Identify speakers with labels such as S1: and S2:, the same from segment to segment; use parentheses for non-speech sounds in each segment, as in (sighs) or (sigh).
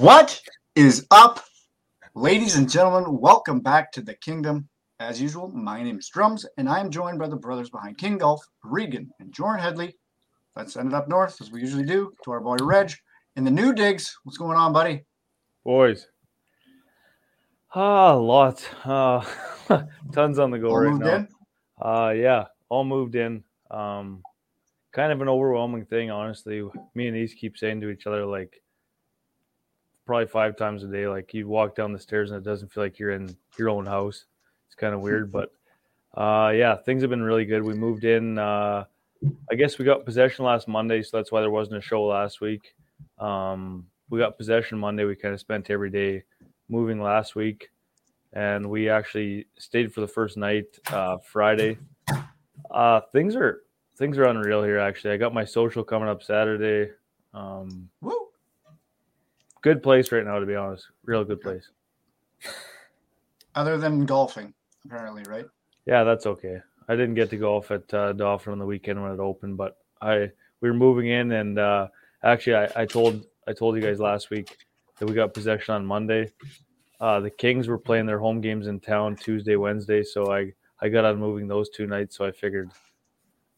S1: What is up, ladies and gentlemen? Welcome back to the kingdom. As usual, my name is Drums, and I am joined by the brothers behind King Golf, Regan and Jordan Headley. Let's send it up north, as we usually do, to our boy Reg in the new digs. What's going on, buddy?
S2: Boys. Ah, lots. (laughs) Uh, tons on the go
S1: All
S2: right
S1: moved
S2: now.
S1: in?
S2: Uh, yeah, all moved in. Um, kind of an overwhelming thing, honestly. Me and these keep saying to each other, like, probably five times a day, like, you walk down the stairs and it doesn't feel like you're in your own house. It's kind of weird, (laughs) but uh, yeah, things have been really good. We moved in. Uh, I guess we got possession last Monday, so that's why there wasn't a show last week. Um, we got possession Monday. We kind of spent every day moving last week, and we actually stayed for the first night uh, Friday. Uh, things are things are unreal here. Actually, I got my social coming up Saturday. Um,
S1: Woo!
S2: Good place right now, to be honest. Real good place.
S1: Other than golfing, apparently, right?
S2: Yeah, that's okay. I didn't get to golf at uh, Dauphin on the weekend when it opened, but I we were moving in, and uh, actually, I, I told I told you guys last week that we got possession on Monday. Uh, the Kings were playing their home games in town Tuesday, Wednesday, so I I got on moving those two nights. So I figured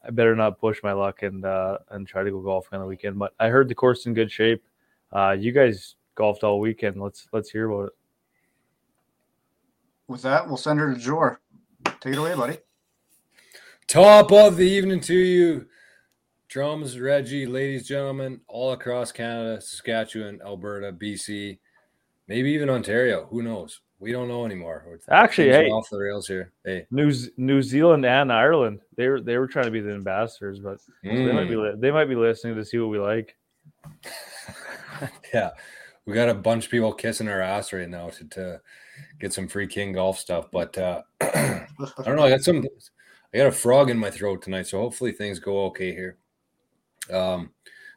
S2: I better not push my luck and uh, and try to go golfing on the weekend. But I heard the course in good shape. Uh, you guys golfed all weekend. Let's let's hear about it.
S1: With that, we'll send her to Jor. Take it away, buddy.
S3: Top of the evening to you, drums, Reggie, ladies, gentlemen, all across Canada, Saskatchewan, Alberta, BC, maybe even Ontario. Who knows? We don't know anymore. We're-
S2: Actually, hey.
S3: off the rails here. Hey,
S2: New New Zealand and Ireland. They were they were trying to be the ambassadors, but they might be
S3: Mm,
S2: they might be listening to see what we like. (laughs) (laughs)
S3: yeah, we got a bunch of people kissing our ass right now to, to get some free King golf stuff. But uh, (clears throat) I don't know. I got some. I got a frog in my throat tonight, so hopefully things go okay here. Um,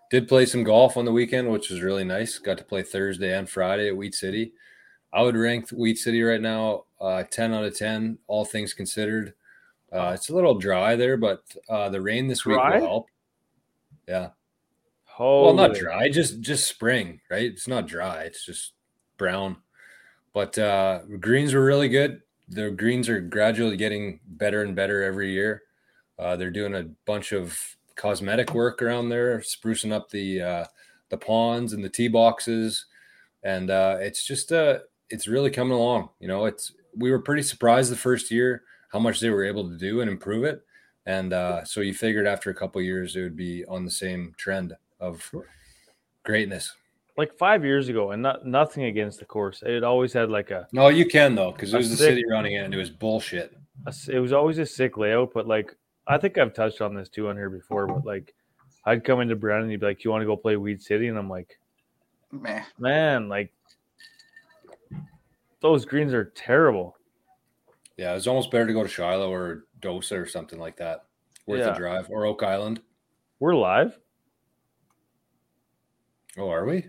S3: did play some golf on the weekend, which was really nice. Got to play Thursday and Friday at Wheat City. I would rank Wheat City right now uh, ten out of ten, all things considered. Uh, it's a little dry there, but uh, the rain this week
S2: Dry?
S3: will help. Yeah,
S2: Oh,
S3: well, not dry, just just spring, right? It's not dry; it's just brown. But uh, greens were really good. The greens are gradually getting better and better every year. Uh, they're doing a bunch of cosmetic work around there, sprucing up the uh, the ponds and the tee boxes, and uh, it's just uh, it's really coming along. You know, it's we were pretty surprised the first year how much they were able to do and improve it, and uh, so you figured after a couple years it would be on the same trend of greatness.
S2: Like five years ago, and not nothing against the course. It always had like a,
S3: No, you can though, because it
S2: A
S3: was the city running it, and it was bullshit.
S2: a s- it was always a sick layout. But like I think I've touched on this too on here before. But like I'd come into Brown and he'd be like, "You want to go play Wheat City?" And I'm like,
S1: man,
S2: "Man, like those greens are terrible."
S3: Yeah, it was almost better to go to Shilo or Dosa or something like that. Worth
S2: Yeah.
S3: the drive or Oak Island.
S2: We're live.
S3: Oh, are we?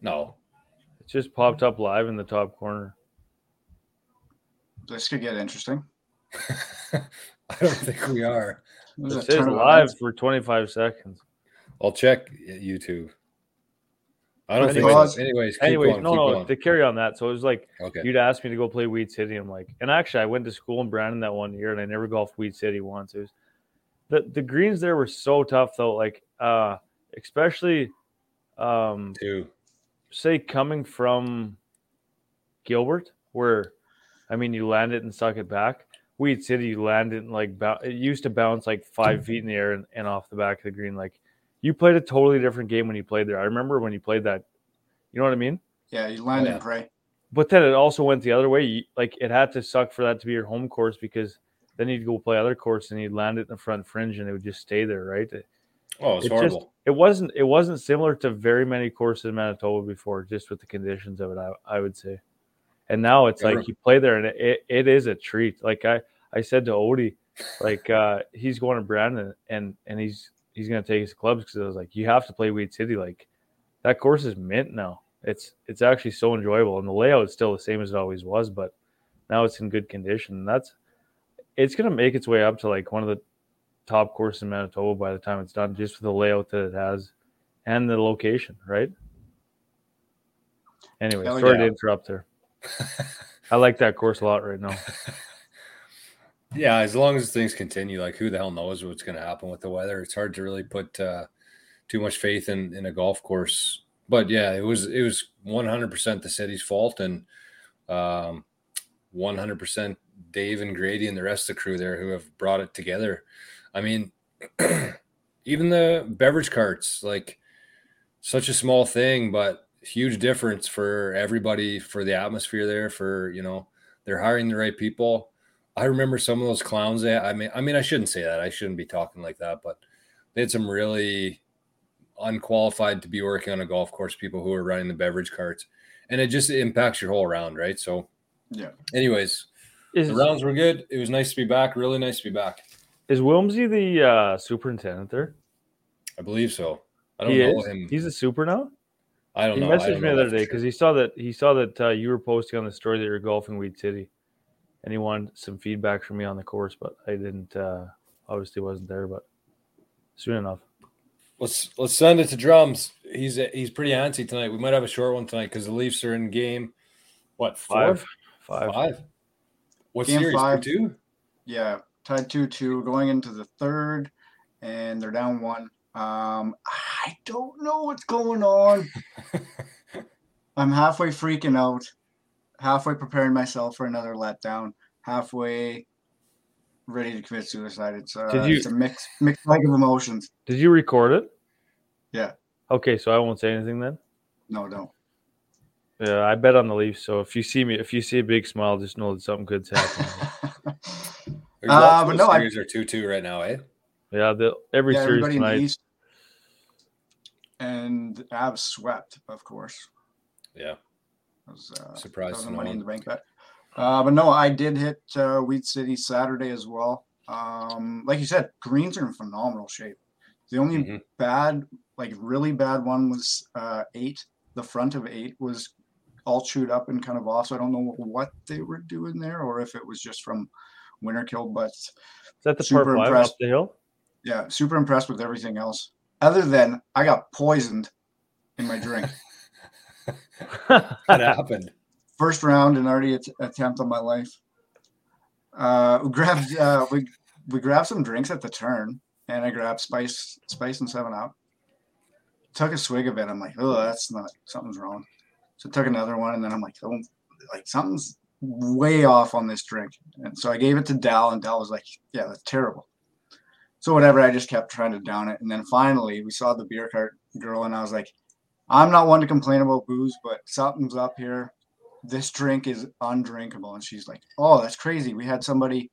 S3: No.
S2: It just popped up live in the top corner.
S1: This could get interesting. (laughs)
S3: I don't think we are.
S1: There's a
S2: It says live for 25 seconds.
S3: I'll check YouTube. I don't think
S1: Anyways-
S3: so. Anyways, keep
S2: Anyways,
S3: going.
S2: no,
S3: keep
S2: no,
S3: going.
S2: to carry on that. So it was like
S3: Okay.
S2: you'd ask me to go play Wheat City. I'm like, and actually, I went to school in Brandon that one year, and I never golfed Wheat City once. It was the the greens there were so tough though. Like, uh, especially, um,
S3: Two.
S2: say coming from Gilbert, where, I mean, you land it and suck it back. Wheat City, you land it and like it used to bounce like five feet in the air and, and off the back of the green. Like, you played a totally different game when you played there. I remember when you played that. You know what I mean?
S1: Yeah, you land
S3: yeah.
S1: and pray.
S2: But then it also went the other way. You- Like it had to suck for that to be your home course because then you'd go play other course and you'd land it in the front fringe and it would just stay there, right? It,
S3: Oh, it's
S2: it
S3: horrible.
S2: just it wasn't it wasn't similar to very many courses in Manitoba before, just with the conditions of it. I, I would say, and now it's like you play there and it, it, it is a treat. Like I I said to Odie, like uh he's going to Brandon and and he's he's gonna take his clubs because I was like, you have to play Wheat City. Like that course is mint now. It's it's actually so enjoyable, and the layout is still the same as it always was, but now it's in good condition. And that's it's gonna make its way up to like one of the top course in Manitoba by the time it's done, just with the layout that it has and the location, right? Anyway,
S1: Hell
S2: sorry
S1: yeah.
S2: to interrupt there. (laughs) I like that course a lot right now. (laughs)
S3: Yeah, as long as things continue, like who the hell knows what's going to happen with the weather? It's hard to really put uh, too much faith in in a golf course. But yeah, it was it was one hundred percent the city's fault, and um, one hundred percent Dave and Grady and the rest of the crew there who have brought it together. I mean, (clears throat) even the beverage carts, like such a small thing, but huge difference for everybody, for the atmosphere there, for you know, they're hiring the right people. I remember some of those clowns. They, I mean, I mean, I shouldn't say that. I shouldn't be talking like that. But they had some really unqualified to be working on a golf course. People who are running the beverage carts, and it just impacts your whole round, right? So,
S1: Yeah.
S3: Anyways,
S2: Is
S3: the rounds were good. It was nice to be back. Really nice to be back.
S2: Is Wilmsy the uh, superintendent there?
S3: I believe so. I don't
S2: He
S3: know
S2: is.
S3: him.
S2: He's a super now.
S3: I don't
S2: He
S3: know. I
S2: messaged me the other
S3: for
S2: day
S3: sure.
S2: because he saw that he saw that uh, you were posting on the story that you're golfing Wheat City, and he wanted some feedback from me on the course, but I didn't. Uh, obviously, wasn't there, but soon enough.
S3: Let's let's send it to drums. He's he's pretty antsy tonight. We might have a short one tonight because the Leafs are in game. What four?
S2: Five, five.
S3: Five. What
S1: Game
S3: series?
S1: five.
S3: Two.
S1: Yeah, tied two two, going into the third, and they're down one. Um, I don't know what's going on. (laughs) I'm halfway freaking out, halfway preparing myself for another letdown, halfway ready to commit suicide. It's uh,
S2: Did you-
S1: it's a mix mixed bag of emotions.
S2: Did you record it?
S1: Yeah.
S2: Okay, so I won't say anything then.
S1: No, don't.
S2: Yeah, I bet on the Leafs. So if you see me, if you see a big smile, just know that something good's (laughs) happening.
S3: There's
S1: Uh,
S3: lots of
S1: but
S3: those
S1: no, I-
S3: series are two two right now, eh?
S2: yeah, the every
S1: yeah,
S2: series
S1: everybody in the. East, and the Avs swept, of course.
S3: Yeah.
S1: That was, uh,
S3: Surprised
S1: that was
S3: to
S1: a
S3: no
S1: money in the bank bet. Uh, but no, I did hit uh, Wheat City Saturday as well. Um, like you said, greens are in phenomenal shape. The only
S3: Mhm.
S1: bad, like really bad one was uh, eight. The front of eight was all chewed up and kind of off. So I don't know what they were doing there or if it was just from winter kill. But
S2: Is that the
S1: Super
S2: par
S1: impressed.
S2: up the hill?
S1: yeah, super impressed with everything else. Other than I got poisoned in my drink. (laughs) (laughs)
S3: What happened?
S1: first round and already at- attempt on my life. Uh, we grabbed uh, we we grabbed some drinks at the turn, and I grabbed spice spice and Seven Up. Took a swig of it. I'm like, oh, that's not something's wrong. So took another one, and then I'm like, oh, like something's way off on this drink. And so I gave it to Dal, and Dal was like, yeah, that's terrible. So whatever, I just kept trying to down it, and then finally we saw the beer cart girl, and I was like, I'm not one to complain about booze, but something's up here this drink is undrinkable. And she's like, oh, that's crazy. We had somebody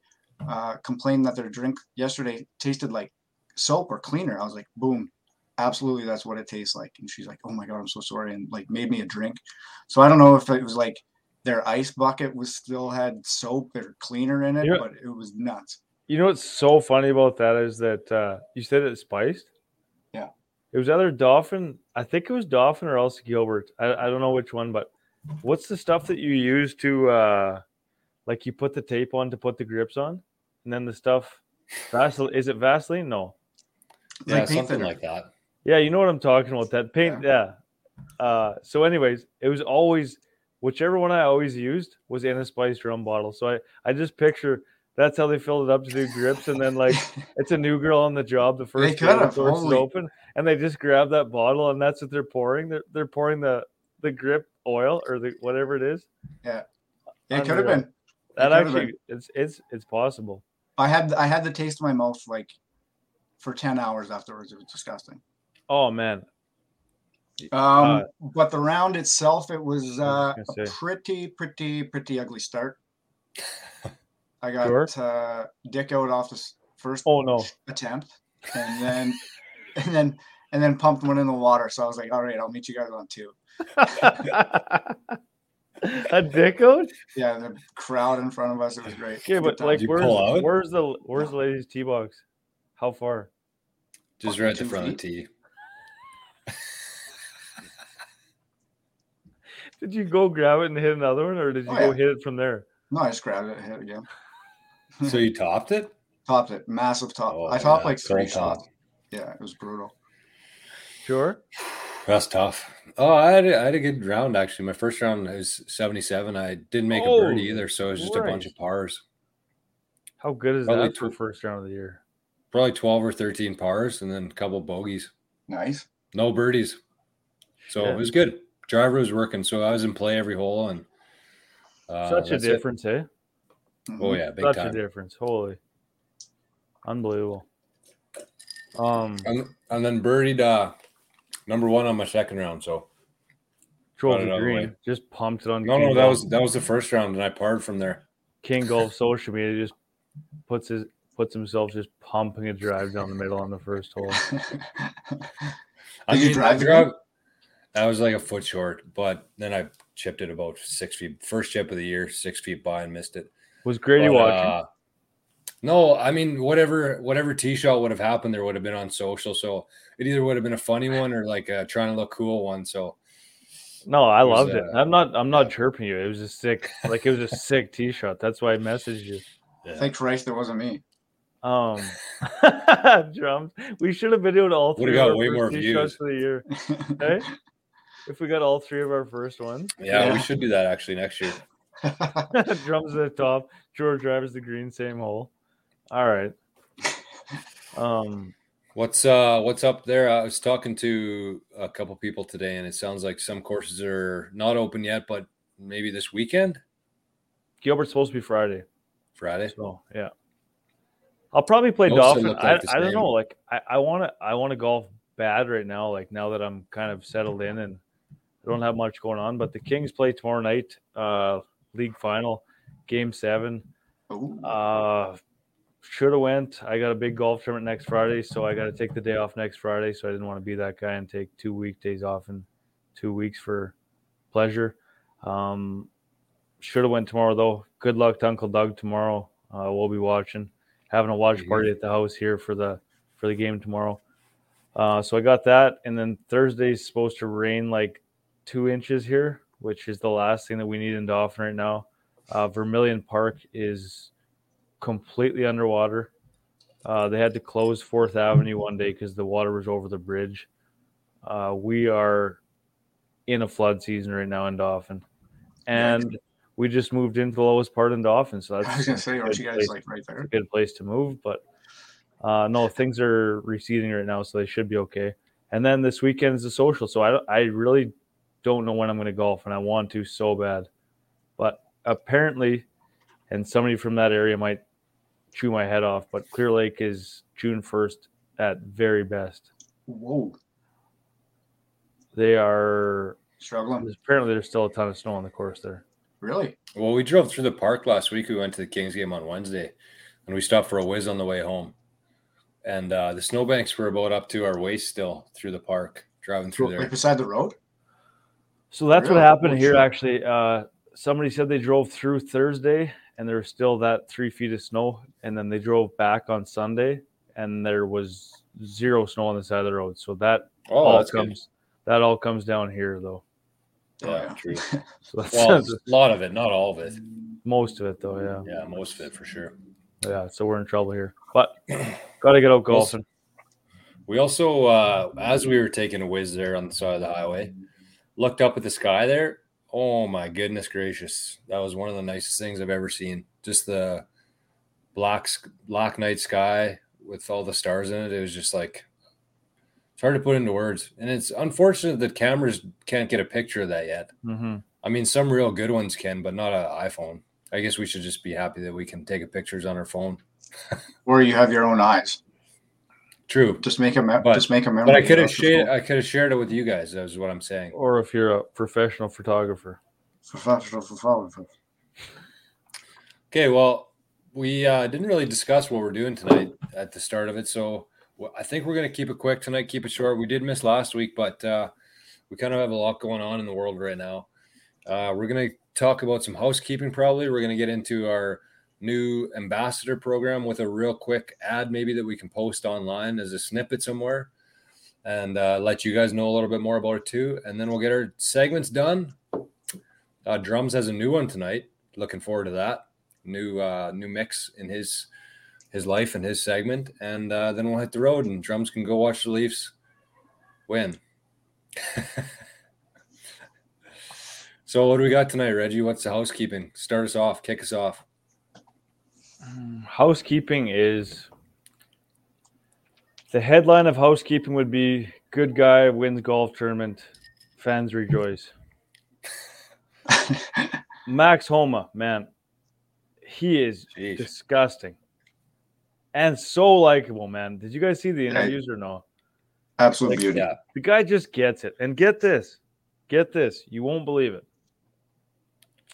S1: uh, complain that their drink yesterday tasted like soap or cleaner. I was like, boom, absolutely, that's what it tastes like. And she's like, oh my god, I'm so sorry, and like made me a drink. So I don't know if it was like their ice bucket was still had soap or cleaner in it,
S2: Yeah.
S1: but it was nuts.
S2: You know what's so funny about that is that uh, you said it's spiced.
S1: Yeah.
S2: It was either Dauphin. I think it was Dauphin or else Gilbert. I, I don't know which one, but what's the stuff that you use to uh, like you put the tape on to put the grips on, and then the stuff Vaseline. Is it Vaseline? No.
S3: Yeah,
S1: like
S3: something
S1: thinner.
S3: like that.
S2: Yeah, you know what I'm talking about. That paint. Yeah. Uh, so, anyways, it was always whichever one I always used was in a spice drum bottle. So I I just picture that's how they filled it up to do grips, and then like (laughs) it's a new girl on the job. The first day
S1: could
S2: doors is open, and they just grab that bottle, and that's what they're pouring. They're they're pouring the the grip oil or the whatever it is.
S1: Yeah, it could have been.
S2: That actually it's it's it's possible.
S1: I had I had the taste in my mouth like for ten hours afterwards. It was disgusting.
S2: Oh man,
S1: Um,
S2: Uh,
S1: but the round itself, it was uh,
S2: was
S1: a pretty, pretty, pretty ugly start. (laughs) I got
S2: Sure.
S1: uh, dick out off the first
S2: oh no,
S1: attempt, and then, (laughs) and then, and then pumped one in the water. So I was like, all right, I'll meet you guys on two. (laughs)
S2: a dick out.
S1: Yeah, the crowd in front of us, it was great.
S2: Okay,
S1: Good
S2: but like, where's
S3: pull
S2: where's the where's the ladies' tee box? How far?
S3: Just right at the
S1: two
S3: front of the tee.
S2: Did you go grab it and hit another one, or did you
S1: Oh,
S2: go
S1: yeah.
S2: hit it from there?
S1: no, I just grabbed it, and hit it again, (laughs)
S3: So you topped it?
S1: topped it, massive top.
S3: Oh,
S1: I topped
S3: yeah,
S1: like three
S3: full top.
S1: shots. Yeah, it was brutal.
S2: Sure.
S3: That's tough. Oh, I had a, I had a good round actually. My first round was 77. I didn't make
S2: Oh,
S3: a birdie either, so it was just a bunch of pars.
S2: How good is
S3: Probably
S2: that for
S3: tw-
S2: first round of the year?
S3: Probably 12 or 13 pars and then a couple bogeys.
S1: Nice.
S3: No birdies. So
S2: Shit.
S3: it was good. Driver was working, so I was in play every hole and uh,
S2: Such a
S3: that's it.
S2: difference, eh?
S3: Oh yeah, big
S2: Such
S3: time.
S2: a difference. Holy, unbelievable. Um,
S3: And, and then birdied uh, number one on my second round. So
S2: drove
S3: Got it
S2: the
S3: out of the
S2: green,
S3: way.
S2: just pumped it on.
S3: no,
S2: King
S3: no, that
S2: Golf.
S3: was that was the first round, and I parred from there.
S2: King (laughs) Golf social media. Just puts his puts himself just pumping a drive down the middle on the first hole. (laughs)
S1: Did you drive the green?
S3: I was like a foot short, but then I chipped it about six feet. First chip of the year, six feet by, and missed it.
S2: Was Grady
S3: But,
S2: watching?
S3: uh, no, I mean whatever whatever tee shot would have happened, there would have been on social. So it either would have been a funny one or like a trying to look cool one. So
S2: no, I
S3: it was,
S2: loved it.
S3: uh,
S2: I'm not. I'm not chirping you. It was a sick. Like it was a (laughs) sick tee shot. That's why I messaged you.
S1: Thank Christ there wasn't me.
S2: Um, (laughs) (laughs) drums. We should have videoed all
S3: Would've
S2: three of
S3: got way more views.
S2: shots of the year. Hey, if we got all three of our first ones,
S3: yeah,
S1: Yeah.
S3: we should do that actually next year. (laughs) (laughs)
S2: drums at the top, George drives the green, same hole. All right. Um,
S3: What's uh what's up there? I was talking to a couple people today, and it sounds like some courses are not open yet, but maybe this weekend,
S2: Gilbert's supposed to be Friday,
S3: Friday.
S2: so yeah. I'll probably play
S3: Most
S2: Dauphin.
S3: them look
S2: I, I don't know. Like I, I want to I want to golf bad right now. Like now that I'm kind of settled in and I don't have much going on. But the Kings play tomorrow night, uh, league final, game seven. Uh, should have went. I got a big golf tournament next Friday, so I got to take the day off next Friday. So I didn't want to be that guy and take two weekdays off in two weeks for pleasure. Um, should have went tomorrow though. Good luck to Uncle Doug tomorrow. Uh, we'll be watching, having a watch party at the house here for the for the game tomorrow. Uh, so I got that, and then Thursday's supposed to rain like two inches here, which is the last thing that we need in Dauphin right now. Uh, Vermilion Park is completely underwater. Uh, they had to close Fourth Avenue one day because the water was over the bridge. Uh, we are in a flood season right now in Dauphin, and we just moved into the lowest part in Dauphin, so that's
S1: I was gonna say, aren't you guys
S2: place.
S1: like right there?
S2: a good place to move. But uh, no, things are receding right now, so they should be okay. And then this weekend is the social, so I I really don't know when I'm going to golf, and I want to so bad. But apparently, and somebody from that area might chew my head off, but Clear Lake is June 1st at very best.
S1: Whoa,
S2: They are
S1: struggling.
S2: apparently there's still a ton of snow on the course there.
S1: Really?
S3: Well, we drove through the park last week. We went to the Kings game on Wednesday, and we stopped for a whiz on the way home. And uh, the snowbanks were about up to our waist still through the park, driving through
S1: Right
S3: there.
S1: Right beside the road?
S2: So that's
S1: Really?
S2: what happened
S1: Holy
S2: here.
S1: shit.
S2: Actually, uh, somebody said they drove through Thursday and there was still that three feet of snow, and then they drove back on Sunday and there was zero snow on the side of the road. So that
S3: Oh,
S2: all
S3: that's good.
S2: comes that all comes down here though.
S3: Yeah,
S1: yeah.
S3: true. (laughs)
S2: So that's,
S3: Well, (laughs) a lot of it, not all of it.
S2: most of it though. Yeah,
S3: Yeah, most of it for sure.
S2: yeah. So we're in trouble here, but got to get out
S3: Well,
S2: golfing.
S3: We also, uh, as we were taking a whiz there on the side of the highway, looked up at the sky there. Oh my goodness gracious! That was one of the nicest things I've ever seen. Just the black, black night sky with all the stars in it. It was just like it's hard to put into words, and it's unfortunate that cameras can't get a picture of that yet.
S2: hmm
S3: I mean, some real good ones can, but not an iPhone. I guess we should just be happy that we can take a pictures on our phone. (laughs)
S1: Or you have your own eyes.
S3: True,
S1: Just make a me-
S3: But-
S1: just make a memory.
S3: but I could have shared.
S1: cool.
S3: I could have shared it with you guys. That was what I'm saying.
S2: Or if you're a professional photographer, Professional photographer.
S3: Okay, well, we uh, didn't really discuss what we're doing tonight at the start of it, so I think we're going to keep it quick tonight, keep it short. We did miss last week, but uh, we kind of have a lot going on in the world right now. Uh, we're going to talk about some housekeeping, probably. We're going to get into our new ambassador program with a real quick ad, maybe that we can post online as a snippet somewhere, and uh, let you guys know a little bit more about it too. And then we'll get our segments done. Uh, Drums has a new one tonight. Looking forward to that new uh new mix in his his life and his segment and uh then we'll hit the road and drums can go watch the leafs win (laughs) so what do we got tonight, Reggie? What's the housekeeping? Start us off. Kick us off.
S2: Housekeeping is the headline of housekeeping would be good guy wins golf tournament, fans rejoice. (laughs) Max Homa, man, he is
S3: Jeez.
S2: disgusting and so likable, man. Did you guys see the interviews or no?
S3: absolutely
S1: beauty.
S3: yeah.
S2: The guy just gets it. And get this, get this, you won't believe it.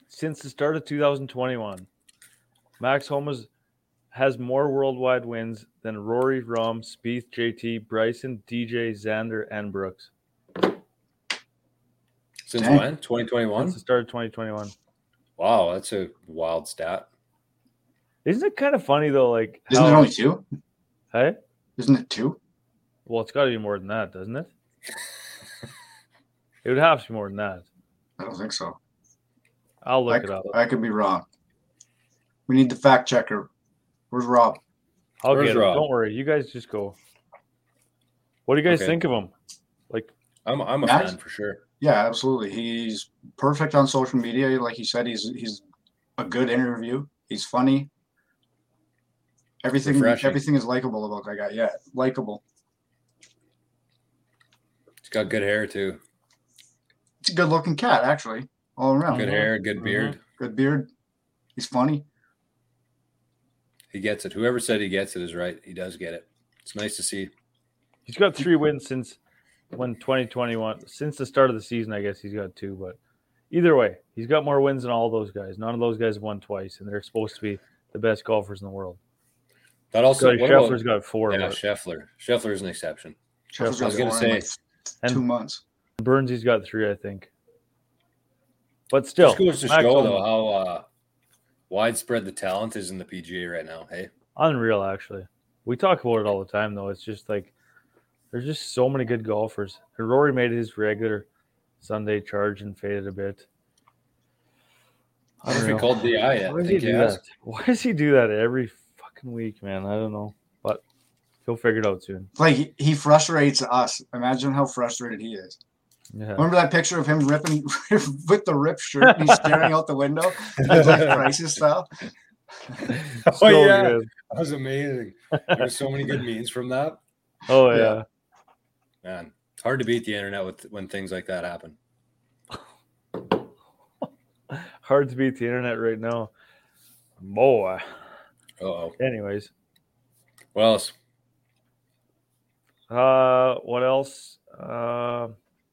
S2: Since the start of 2021, Max Homa has more worldwide wins than Rory, Rahm, Spieth, JT, Bryson, DJ, Xander, and Brooks.
S3: Since
S1: Dang.
S3: when? 2021?
S2: Since the start of 2021.
S3: Wow, that's a wild stat.
S2: Isn't it kind of funny though? Like,
S1: Isn't
S2: how-
S1: it only two?
S2: hey?
S1: Isn't it two?
S2: Well, it's got to be more than that, doesn't it? (laughs) it would have to be more than that.
S1: I don't think so.
S2: I'll look
S1: I,
S2: it up.
S1: I could be wrong. We need the fact checker. Where's Rob?
S2: I'll
S3: Where's
S2: get it.
S3: Rob?
S2: Don't worry. You guys just go. What do you guys
S3: Okay.
S2: think of him? Like,
S3: I'm I'm a
S1: Max?
S3: fan for sure.
S1: Yeah, absolutely. He's perfect on social media. Like you said, he's he's a good interview. He's funny. Everything
S3: Refreshing.
S1: everything is likable about that guy. Yeah, likable.
S3: He's got good hair too.
S1: It's a good looking cat, actually, all around.
S3: Good hair, good
S2: Mhm.
S3: beard.
S1: Good beard. He's funny.
S3: He gets it. Whoever said he gets it is right. He does get it. It's nice to see.
S2: he's got three wins since when 2021, since the start of the season. I guess he's got two, but either way, he's got more wins than all those guys. None of those guys have won twice, and they're supposed to be the best golfers in the world.
S3: That also
S2: Scotty
S3: what
S2: Scheffler's
S3: about,
S2: got four.
S3: yeah,
S2: but
S3: Scheffler. Scheffler is an exception.
S1: Scheffler's
S2: I was
S3: gonna say-
S1: like, two
S2: And-
S1: months.
S2: Burnsy's got three, I think. But still,
S3: Just goes to show though how uh, widespread the talent is in the PGA right now. Hey,
S2: unreal. Actually, we talk about it all the time, though. It's just like there's just so many good golfers. And Rory made his regular Sunday charge and faded a bit.
S3: I don't know if he
S2: Unreal.
S3: called DI yet.
S2: Why
S3: I
S2: does he do that? Why does he do that every fucking week, man? I don't know, but he'll figure it out soon.
S1: Like he, he frustrates us. Imagine how frustrated he is.
S2: Yeah,
S1: Remember that picture of him ripping (laughs) with the ripped shirt and he's staring out the window? It's like (laughs) crisis style.
S3: Oh
S2: So
S3: yeah,
S2: good.
S3: that was amazing. There's so many good memes from that.
S2: Oh
S1: Yeah.
S2: yeah.
S3: Man, it's hard to beat the internet with when things like that happen. (laughs)
S2: hard to beat the internet right now, boy.
S3: Uh oh.
S2: Anyways,
S3: What else?
S2: uh, what else? Uh,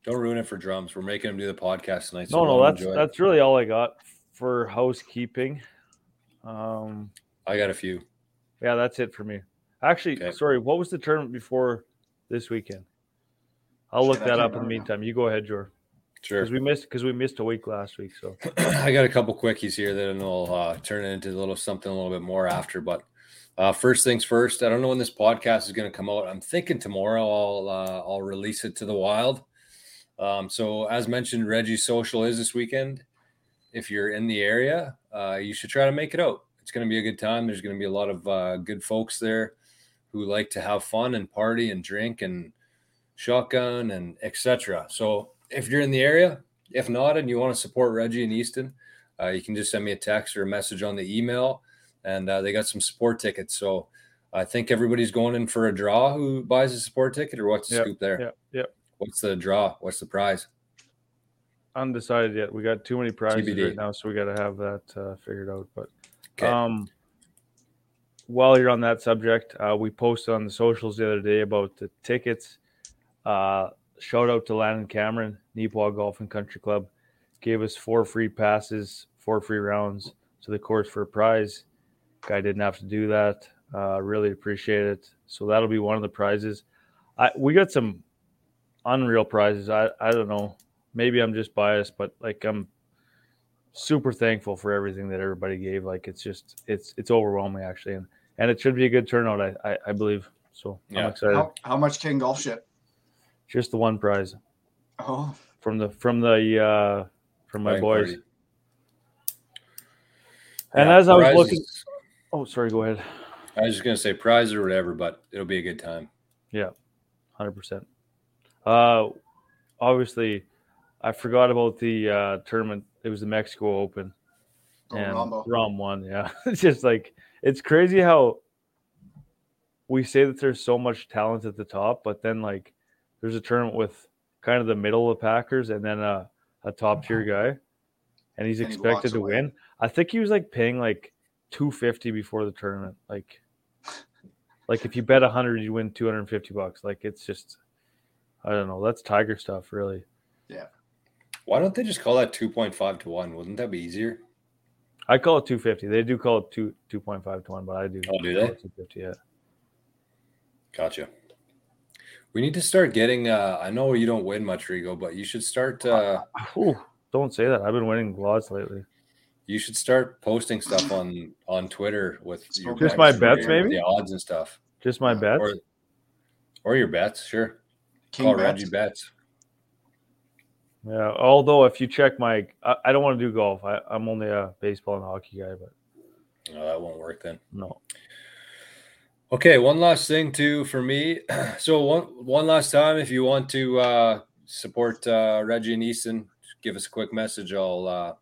S3: Don't ruin it for drums. We're making him do the podcast tonight.
S2: So no, no,
S3: let
S2: that's
S3: it.
S2: that's really all I got for housekeeping. Um,
S3: I got a few.
S2: yeah, that's it for me. Actually,
S3: Okay.
S2: sorry, what was the tournament before this weekend? I'll look
S1: Shit,
S2: that up in the
S1: remember now.
S2: meantime. You go ahead, Jor,
S3: Sure.
S2: because we missed because we missed a week last week. So (clears throat)
S3: I got a couple quickies here that will uh, turn it into a little something a little bit more after. But uh, first things first, I don't know when this podcast is going to come out. I'm thinking tomorrow I'll uh, I'll release it to the wild. Um, so as mentioned, Reggie's social is this weekend. If you're in the area, uh, you should try to make it out. It's going to be a good time. There's going to be a lot of uh, good folks there who like to have fun and party and drink and shotgun and etc. So if you're in the area, if not, and you want to support Reggie and Easton, uh, you can just send me a text or a message on the email, and uh, they got some support tickets. So I think everybody's going in for a draw who buys a support ticket, or what's the
S2: Yep,
S3: scoop there?
S2: yeah, yeah.
S3: What's the draw? What's the prize?
S2: undecided yet. We got too many prizes
S3: TBD.
S2: right now, so we got to have that uh, figured out. But
S3: Okay.
S2: um, while you're on that subject, uh, we posted on the socials the other day about the tickets. Uh, shout out to Landon Cameron, Neepawa Golf and Country Club, gave us four free passes, four free rounds to the course for a prize. Guy didn't have to do that. Uh, really appreciate it. So that'll be one of the prizes. I we got some unreal prizes. I I don't know. Maybe I'm just biased, but like I'm super thankful for everything that everybody gave. Like it's just it's it's overwhelming actually, and and it should be a good turnout. I I, I believe so.
S3: Yeah.
S2: I'm excited.
S1: How, how much King Golf shit?
S2: Just the one prize
S1: Oh,
S2: from the from the uh from my boys.
S3: party.
S2: And
S3: Yeah,
S2: as I was
S3: prizes-
S2: looking, oh sorry, go ahead.
S3: I was just gonna say prize or whatever, but it'll be a good time.
S2: Yeah, Hundred percent. Uh, obviously, I forgot about the uh, tournament. It was the Mexico Open,
S1: Oh,
S2: and
S1: Rambo.
S2: Rahm won. Yeah, (laughs) it's just like it's crazy how we say that there's so much talent at the top, but then like there's a tournament with kind of the middle of Packers and then a, a top tier guy, and he's
S1: And
S2: expected
S1: walks
S2: to
S1: away.
S2: win. I think he was like paying like two fifty before the tournament. Like, (laughs) like if you bet hundred, you win two hundred and fifty bucks. Like it's just, I don't know. That's Tiger stuff, really. Yeah.
S3: Why don't they just call that 2.5 to 1? Wouldn't that be easier?
S2: I call it two fifty. They do call it two two point five to one, but I do.
S3: Oh, do they?
S2: Two fifty. Yeah.
S3: Gotcha. We need to start getting. Uh, I know you don't win much, Rigo, but you should start. Uh, (laughs)
S2: Ooh, don't say that. I've been winning lots lately.
S3: you should start posting stuff on on Twitter with your
S1: Just
S2: my bets, maybe?
S3: the odds and stuff,
S2: Just my bets.
S3: or or your bets. Sure,
S1: King
S3: call
S1: bets.
S3: Reggie bets.
S2: Yeah. Although if you check my, I, I don't want to do golf. I, I'm only a baseball and hockey guy, but
S3: No, that won't work then.
S2: no.
S3: Okay, one last thing too for me. (clears throat) So one one last time, if you want to uh, support uh, Reggie and Easton, give us a quick message. I'll uh,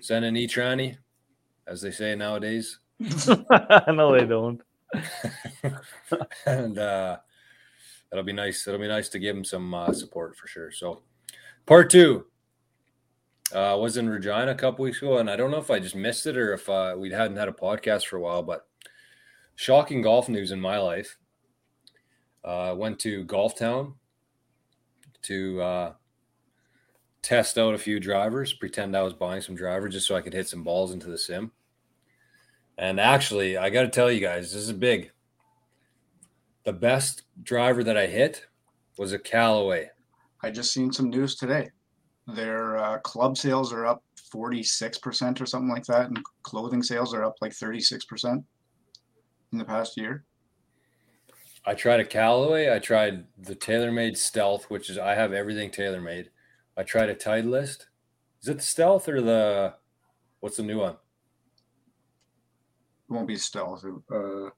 S3: send an e-tranny, as they say nowadays, (laughs)
S2: no, they don't. (laughs)
S3: and uh, that'll be nice. It'll be nice to give them some uh, support for sure. So, part two. Uh, was in Regina a couple weeks ago, and I don't know if I just missed it or if uh, we hadn't had a podcast for a while. But shocking golf news in my life. Uh, went to Golf Town to uh, test out a few drivers, pretend I was buying some drivers just so I could hit some balls into the sim. And actually, I got to tell you guys, this is big. The best driver that I hit was a Callaway.
S1: I just seen some news today. Their uh, club sales are up 46% or something like that, and clothing sales are up like 36% in the past year.
S3: I tried a Callaway. I tried the TaylorMade Stealth, which is I have everything TaylorMade. I tried a Titleist. Is it the Stealth or the what's the new one?
S1: It won't be stealth. Uh,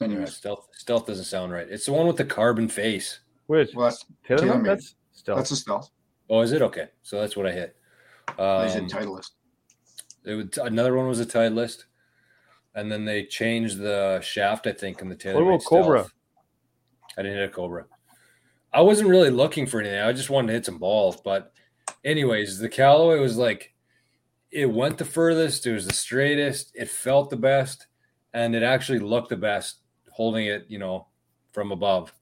S3: Yeah,
S1: anyways,
S3: stealth Stealth doesn't sound right. It's the one with the carbon face.
S2: Which
S1: well, that's,
S2: Taylor?
S1: TaylorMade.
S2: That's still.
S1: that's a stealth.
S3: Oh, is it okay? So that's what I hit.
S1: They
S3: Um,
S1: said Titleist.
S3: it would, another one was a Titleist, and then they changed the shaft. I think in the TaylorMade.
S2: about Cobra?
S3: Stealth. I didn't hit a Cobra. I wasn't really looking for anything. I just wanted to hit some balls. But, anyways, the Callaway was like, it went the furthest. It was the straightest. It felt the best, and it actually looked the best holding it, you know, from above.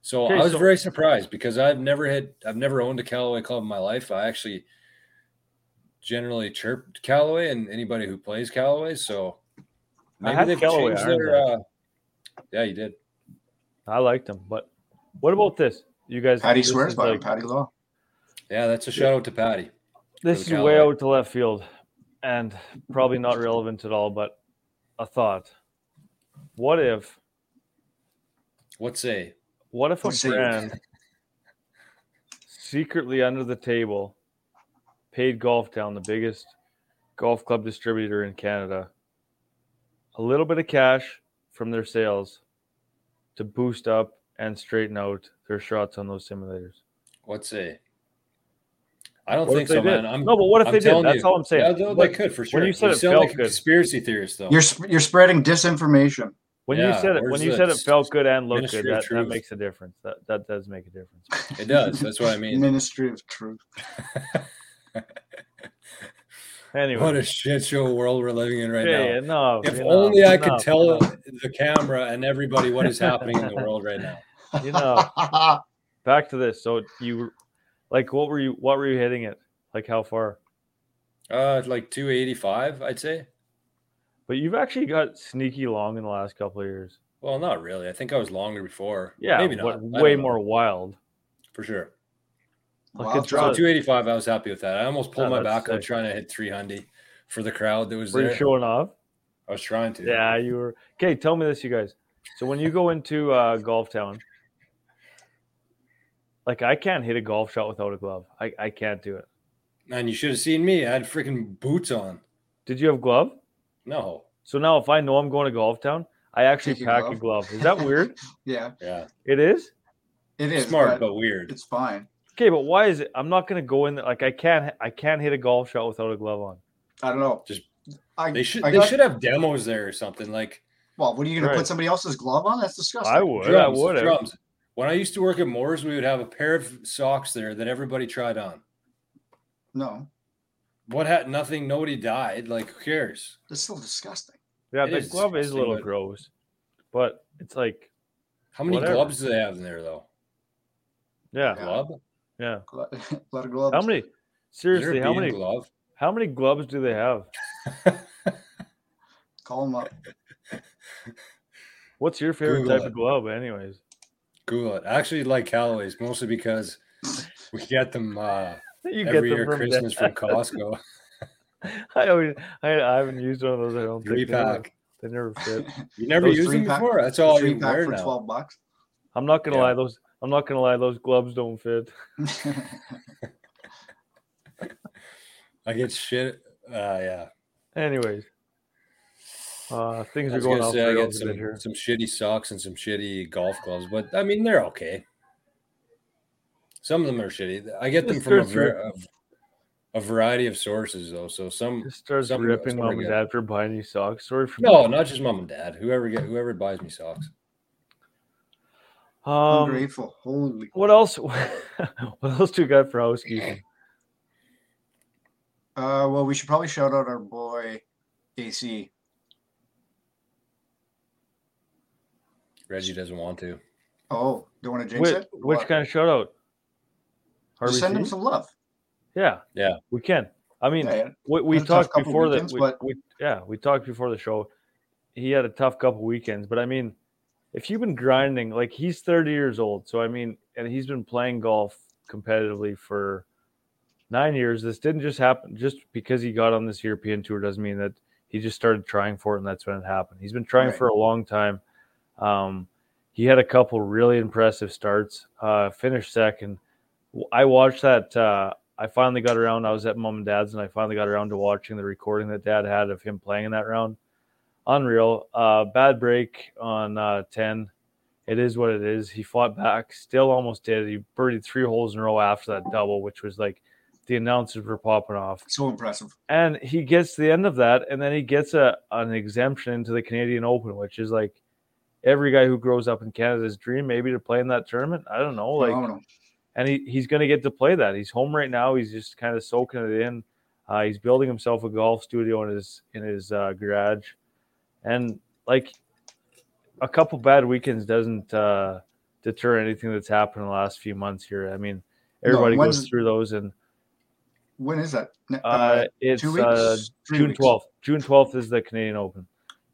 S3: So
S2: Okay,
S3: I was
S2: so-
S3: very surprised because I've never had I've never owned a Callaway club in my life. I actually generally chirped Callaway and anybody who plays Callaway. So
S2: maybe
S3: they've
S2: Callaway
S3: changed their. Uh, yeah, you did.
S2: I liked them, but what about this? You guys,
S1: Patty
S2: this
S1: swears
S2: is
S1: by
S2: like.
S1: Patty Law.
S3: Yeah, that's a shout out to Patty.
S2: This is way
S3: Callaway.
S2: out to left field, and probably not relevant at all. But a thought: What if?
S3: What say?
S2: What if a
S1: Let's see.
S2: brand secretly under the table paid Golf Town, the biggest golf club distributor in Canada, a little bit of cash from their sales to boost up and straighten out their shots on those simulators?
S3: What say? I don't
S2: What
S3: think so,
S2: did?
S3: man. I'm,
S2: no, but what if
S3: I'm
S2: they did?
S3: telling
S2: That's
S3: you.
S2: all I'm saying.
S3: Yeah, they, they could for sure.
S2: When you said it
S3: sound
S2: felt
S3: like a
S2: good.
S3: conspiracy theorist, though.
S1: You're sp- you're spreading disinformation.
S2: when
S3: Yeah,
S2: you said it, when you said it felt good and looked
S3: Ministry
S2: good, that, that makes a difference. That that does make a difference. (laughs)
S3: It does. That's what I mean.
S1: Ministry of Truth. (laughs)
S2: Anyway,
S3: What a shit show world we're living in right
S2: yeah,
S3: now.
S2: no.
S3: If
S2: you know,
S3: only I
S2: no,
S3: could tell
S2: no,
S3: the camera and everybody what is happening in the world right now.
S2: You know. (laughs) Back to this. So you, like, what were you? What were you hitting it? Like how far?
S3: Uh, like 285, I'd say.
S2: But you've actually got sneaky long in the last couple of years.
S3: Well, not really. I think I was longer before.
S2: Yeah,
S3: maybe not. I
S2: way
S3: don't know.
S2: more wild.
S3: for sure.
S2: Like
S1: Wild
S2: it's
S3: So
S2: Uh,
S3: 285, I was happy with that. I almost pulled
S2: Yeah,
S3: my back out
S2: sick.
S3: trying to hit 300 for the crowd that was
S2: Were you
S3: there.
S2: showing off?
S3: I was trying to.
S2: Yeah, you were. Okay, tell me this, you guys. So when you go into uh, Golf Town, like I can't hit a golf shot without a glove. I, I can't do it.
S3: Man, you should have seen me. I had freaking boots on.
S2: Did you have glove?
S3: No.
S2: So now if I know I'm going to Golf Town, I actually
S1: Take your
S2: pack a
S1: glove.
S2: glove. Is that weird? (laughs)
S1: Yeah,
S3: Yeah.
S2: it is.
S1: it is.
S3: Smart,
S1: but
S3: but weird.
S1: it's fine.
S2: Okay, but why is it? I'm not gonna go in there. Like I can't. I can't hit a golf shot without a glove on.
S1: I don't know.
S3: Just-
S1: I,
S3: They should
S1: I
S3: they
S1: got-
S3: should have demos there or something like
S1: Well, what are you going
S2: Right.
S1: to put somebody else's glove on? That's disgusting.
S2: I would. I would.
S3: drums. When I used to work at Moore's, we would have a pair of socks there that everybody tried on.
S1: No,
S3: What had nothing? Nobody died. Like who cares?
S1: that's still disgusting.
S2: Yeah,
S3: It
S2: the
S3: is
S2: glove is a little
S3: but-
S2: gross, but it's like,
S3: How many
S2: Whatever.
S3: gloves do they have in there though?
S2: yeah,
S1: Yeah.
S3: Glove?
S2: yeah. (laughs)
S1: Glo- A lot of gloves.
S2: How many? Seriously, how many?
S3: glove?
S2: How many gloves do they have?
S1: Call them up. (laughs)
S2: What's your favorite
S3: Google
S2: type
S3: it.
S2: of glove, anyways?
S3: Google. I actually like Callaway's mostly because we get them uh,
S2: You
S3: every
S2: them
S3: year
S2: from
S3: Christmas
S2: Dan-
S3: from (laughs) Costco.
S2: I always, I, I haven't used one of those. I don't
S3: Three
S2: think they never-
S3: pack.
S2: They never fit.
S3: You never
S1: Those
S3: used them
S1: three-pack-
S3: before? That's all
S1: Three
S3: you
S1: pack
S3: wear
S1: for
S3: now.
S1: twelve bucks.
S2: I'm not gonna
S3: Yeah.
S2: lie; those I'm not gonna lie; those gloves don't fit. (laughs) (laughs)
S3: I get shit. Uh, yeah.
S2: Anyways, uh, things are going
S3: gonna
S2: off
S3: say
S2: the
S3: I get some,
S2: here.
S3: some shitty socks and some shitty golf gloves, but I mean they're okay. Some of them are shitty. I get them from a, ver- a, a variety of sources though. So some
S2: Just starts
S3: some-
S2: ripping
S3: some
S2: mom and dad for buying you socks. Sorry for
S3: no, not just mom and dad. Whoever get whoever buys me socks.
S2: Um,
S1: Ungrateful. Holy.
S2: what else? (laughs) what else do you got for housekeeping?
S1: Uh, well, we should probably shout out our boy AC.
S3: Reggie doesn't want to.
S1: Oh, don't want to jinx
S2: Which,
S1: it.
S2: Which
S1: what?
S2: kind of shout out?
S1: Just send him some love.
S2: Yeah,
S3: Yeah.
S2: we can. I mean,
S1: Yeah, yeah.
S2: we, we
S1: Had a tough
S2: talked before
S1: weekends,
S2: that. We,
S1: but-
S2: we, yeah, we talked before the show. He had a tough couple weekends, but I mean, if you've been grinding, like he's 30 years old, so I mean, and he's been playing golf competitively for nine years. This didn't just happen just because he got on this European tour doesn't mean that he just started trying for it and that's when it happened. He's been trying
S1: Right.
S2: for a long time. Um, he had a couple really impressive starts. Uh, finished second. I watched that. Uh, I finally got around. I was at mom and dad's, and I finally got around to watching the recording that dad had of him playing in that round. Unreal. Uh, bad break on uh, ten. It is what it is. He fought back, still almost did. He birdied three holes in a row after that double, which was like the announcers were popping off
S1: So impressive.
S2: and he gets to the end of that, and then he gets a an exemption into the Canadian Open, which is like every guy who grows up in Canada's dream, maybe to play in that tournament. I don't know, like,
S1: Phenomenal.
S2: and he, he's going to get to play that. He's home right now. He's just kind of soaking it in. Uh, he's building himself a golf studio in his in his uh, garage, and like a couple bad weekends doesn't uh, deter anything that's happened in the last few months here. I mean, everybody
S1: when's-
S2: goes through those, and
S1: When is that?
S2: Uh, it's
S1: two weeks.
S2: uh, June twelfth. June twelfth is the Canadian Open,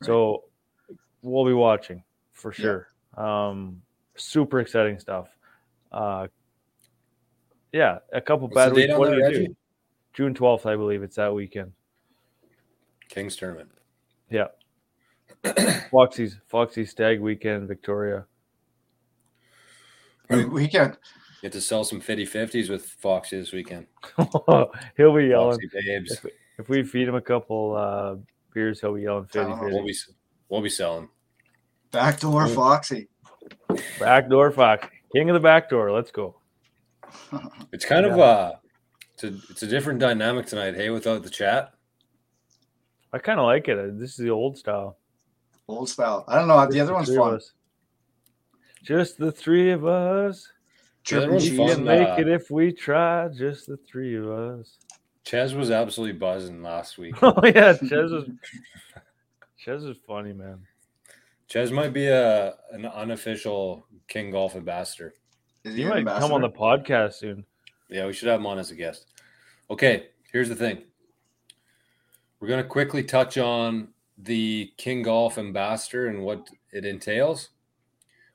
S1: Right.
S2: so we'll be watching for
S1: Yeah.
S2: sure. Um, super exciting stuff. Uh, yeah, a couple
S3: What's
S2: bad weeks. What
S3: that,
S2: did you
S3: Reggie?
S2: do? June twelfth, I believe it's that weekend.
S3: King's tournament.
S2: Yeah, (clears throat) Foxy's Foxy's Stag Weekend, in Victoria.
S1: We- Weekend.
S3: Get to sell some 50 50s with Foxy this weekend. (laughs)
S2: he'll be yelling
S3: Foxy babes.
S2: if, if we feed him a couple uh, beers. He'll be yelling fifty
S1: Down.
S3: We'll be we'll be selling.
S1: Backdoor Foxy.
S2: Backdoor Foxy. King of the backdoor. Let's go. (laughs)
S3: It's kind of
S2: Yeah.
S3: uh it's a, it's a different dynamic tonight, hey, without the chat.
S2: I kind of like it. This is the old style.
S1: Old style. I don't know. The
S2: Just
S1: other one's
S2: three
S1: fun.
S2: Just the three of us.
S3: The other
S1: Chirping
S3: one's
S1: cheese.
S2: We
S3: fun,
S2: can make
S3: uh,
S2: it if we try. Just the three of us.
S3: Ches was absolutely buzzing last week. (laughs)
S2: Oh yeah, Ches was (laughs) Ches was funny, man.
S3: Ches might be a an unofficial King Golf ambassador.
S1: Is
S2: He
S1: an
S2: might come on the podcast soon.
S3: Yeah, we should have him on as a guest. Okay, here's the thing. We're going to quickly touch on the King Golf ambassador and what it entails.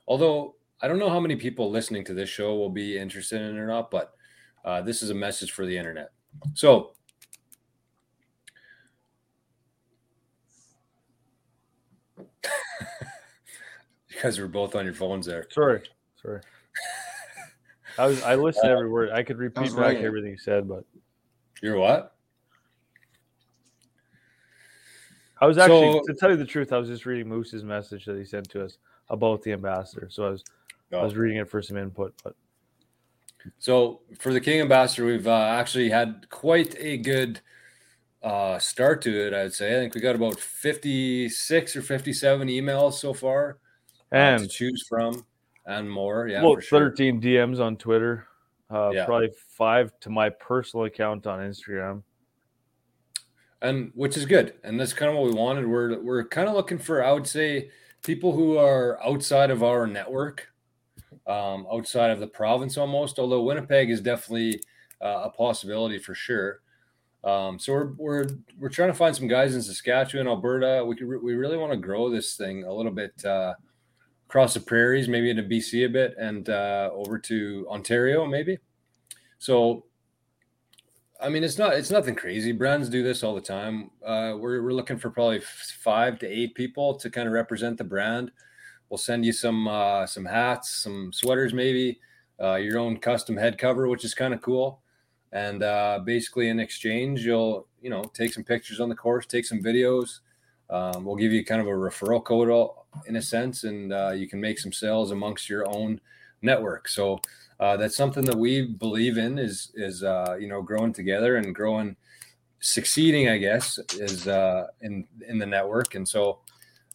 S3: Although I don't know how many people listening to this show will be interested in it or not, but uh, this is a message for the internet. So, guys were both on your phones there.
S2: Sorry, sorry. I was I listened to every word. I could repeat back
S1: right.
S2: everything you said, but
S3: You're what?
S2: I was actually
S3: So-
S2: to tell you the truth, I was just reading Moose's message that he sent to us about the ambassador. So I was I was reading it for some input, but
S3: So for the King Ambassador, we've uh, actually had quite a good uh, start to it. I'd say. I think we got about fifty-six or fifty-seven emails so far,
S2: and
S3: uh, to choose from, and more. Yeah,
S2: about sure. thirteen DMs on Twitter. Uh, yeah. Probably five to my personal account on Instagram
S3: and which is good. And that's kind of what we wanted. We're we're kind of looking for, I would say, people who are outside of our network, um, outside of the province almost. Although Winnipeg is definitely uh, a possibility for sure. Um, so we're we're we're trying to find some guys in Saskatchewan, Alberta. We could we really want to grow this thing a little bit uh, across the prairies, maybe into BC a bit, and uh, over to Ontario maybe. So I mean, it's not it's nothing crazy. Brands do this all the time. Uh, we're we're looking for probably five to eight people to kind of represent the brand. We'll send you some uh, some hats, some sweaters, maybe uh, your own custom head cover, which is kind of cool. And uh, basically, in exchange, you'll you know take some pictures on the course, take some videos. Um, we'll give you kind of a referral code in a sense, and uh, you can make some sales amongst your own network. So uh, that's something that we believe in is is uh, you know growing together and growing succeeding i guess is uh, in in the network. And so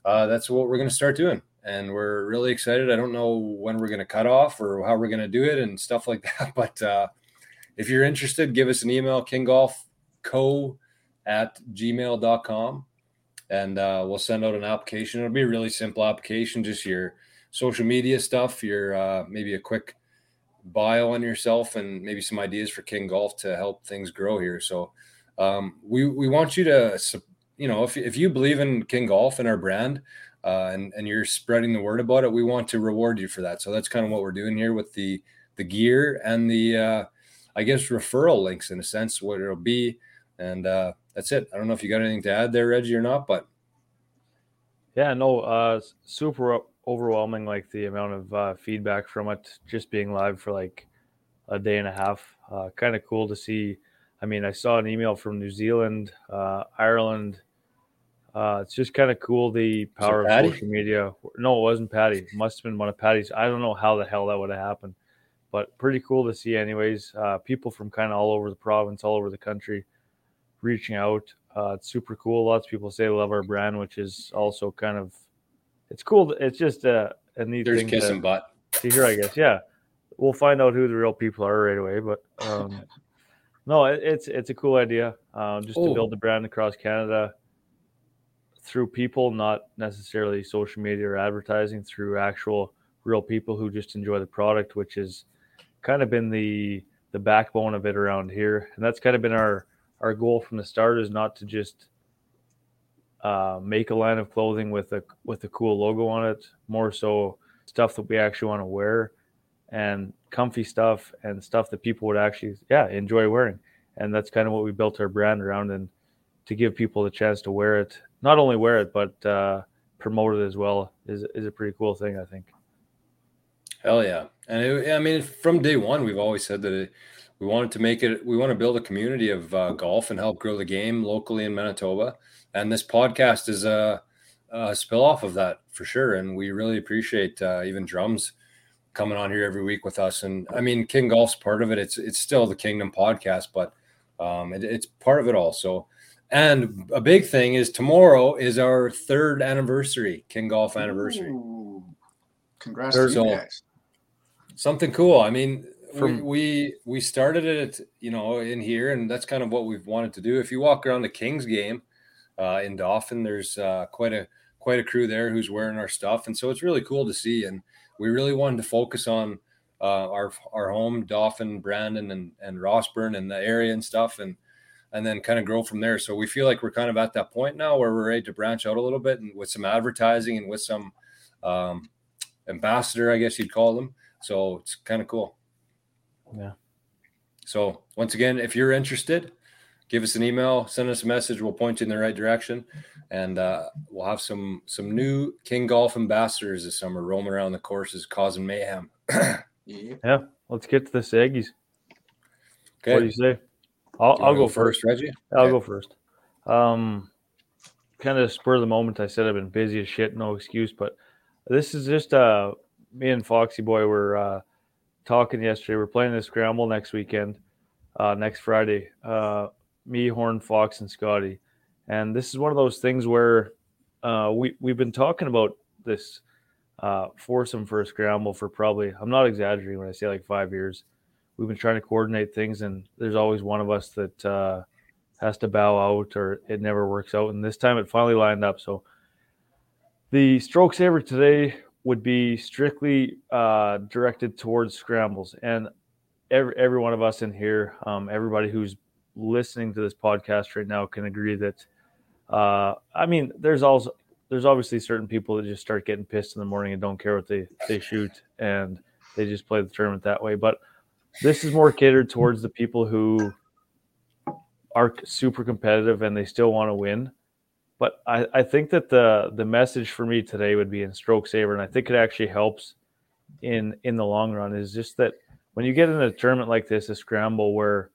S3: uh, that's what we're going to start doing. And we're really excited. I don't know when we're going to cut off or how we're going to do it and stuff like that (laughs) but uh, if you're interested give us an email kinggolfco at gmail.com and uh, we'll send out an application it'll be a really simple application just your social media stuff your uh, maybe a quick bio on yourself and maybe some ideas for King Golf to help things grow here. So um, we we want you to you know if if you believe in King Golf and our brand. Uh, and and you're spreading the word about it. We want to reward you for that. So that's kind of what we're doing here with the the gear and the uh, I guess referral links in a sense what it'll be. And uh, that's it. I don't know if you got anything to add there, Reggie, or not, but
S2: yeah, no, uh, super overwhelming like the amount of uh, feedback from it just being live for like a day and a half. Uh, kind of cool to see i mean i saw an email from new zealand uh, ireland. Uh, it's just kind of cool the power of social media. No it wasn't patty it must have been one of patty's i don't know how the hell that would have happened but pretty cool to see anyways. Uh, people from kind of all over the province all over the country reaching out uh, it's super cool lots of people say they love our brand which is also kind of it's cool. It's just a, a neat
S3: There's
S2: thing
S3: kissing to, butt.
S2: to hear, I guess. Yeah, we'll find out who the real people are right away. But um, (laughs) no, it, it's it's a cool idea um, just oh. to build the brand across Canada through people, not necessarily social media or advertising, through actual real people who just enjoy the product, which has kind of been the the backbone of it around here, and that's kind of been our our goal from the start is not to just uh, make a line of clothing with a with a cool logo on it. More so stuff that we actually want to wear, and comfy stuff and stuff that people would actually yeah enjoy wearing. And that's kind of what we built our brand around, and to give people the chance to wear it, not only wear it but uh, promote it as well is is a pretty cool thing. I think.
S3: Hell yeah, and it, I mean from day one we've always said that. It, we wanted to make it we want to build a community of uh, golf and help grow the game locally in manitoba and this podcast is a, a spill off of that for sure. And we really appreciate uh, even drums coming on here every week with us. And I mean, King Golf's part of it. It's it's still the Kingdom podcast, but um, it, it's part of it all. So, and a big thing is tomorrow is our third anniversary, King Golf anniversary.
S1: Ooh. Congrats to you guys.
S3: Something cool. I mean, from we, we started it, you know, in here, and that's kind of what we've wanted to do. If you walk around the Kings game, uh, in Dauphin. There's uh, quite a quite a crew there who's wearing our stuff, and so it's really cool to see. And we really wanted to focus on uh, our our home, Dauphin, Brandon, and and Rossburn, and the area and stuff, and and then kind of grow from there. So we feel like we're kind of at that point now where we're ready to branch out a little bit and with some advertising and with some um, ambassador, I guess you'd call them. So it's kind of cool.
S2: Yeah.
S3: So once again, if you're interested, give us an email, send us a message. We'll point you in the right direction, and uh, we'll have some some new King Golf ambassadors this summer roaming around the courses, causing mayhem. (clears throat)
S2: yeah, let's get to the Aggies. Okay, what do you say? I'll, I'll go, go first,
S3: first, Reggie.
S2: I'll okay. go first. Um, kind of spur of the moment. I said I've been busy as shit, no excuse. But this is just uh, me and Foxy Boy were uh, talking yesterday. We're playing the scramble next weekend, uh, next Friday. Uh, me, Horn, Fox, and Scotty. And this is one of those things where uh, we we've been talking about this uh, foursome for a scramble for probably I'm not exaggerating when I say like five years. We've been trying to coordinate things, and there's always one of us that uh, has to bow out or it never works out. And this time it finally lined up. So the stroke saver today would be strictly uh, directed towards scrambles, and every every one of us in here, um, everybody who's listening to this podcast right now can agree that. Uh, I mean, there's also there's obviously certain people that just start getting pissed in the morning and don't care what they they shoot and they just play the tournament that way. But this is more catered towards the people who are super competitive and they still want to win. But I, I think that the the message for me today would be in stroke saver, and I think it actually helps in in the long run is just that when you get in a tournament like this, a scramble where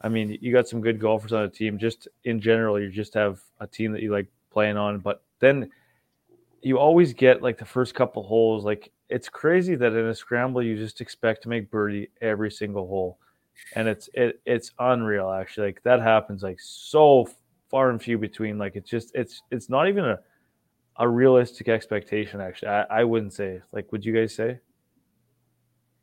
S2: I mean you got some good golfers on a team, just in general, you just have a team that you like playing on, but then you always get like the first couple holes, like it's crazy that in a scramble you just expect to make birdie every single hole and it's it, it's unreal actually. Like that happens like so far and few between like it's just it's it's not even a a realistic expectation actually. I, I wouldn't say like would you guys say?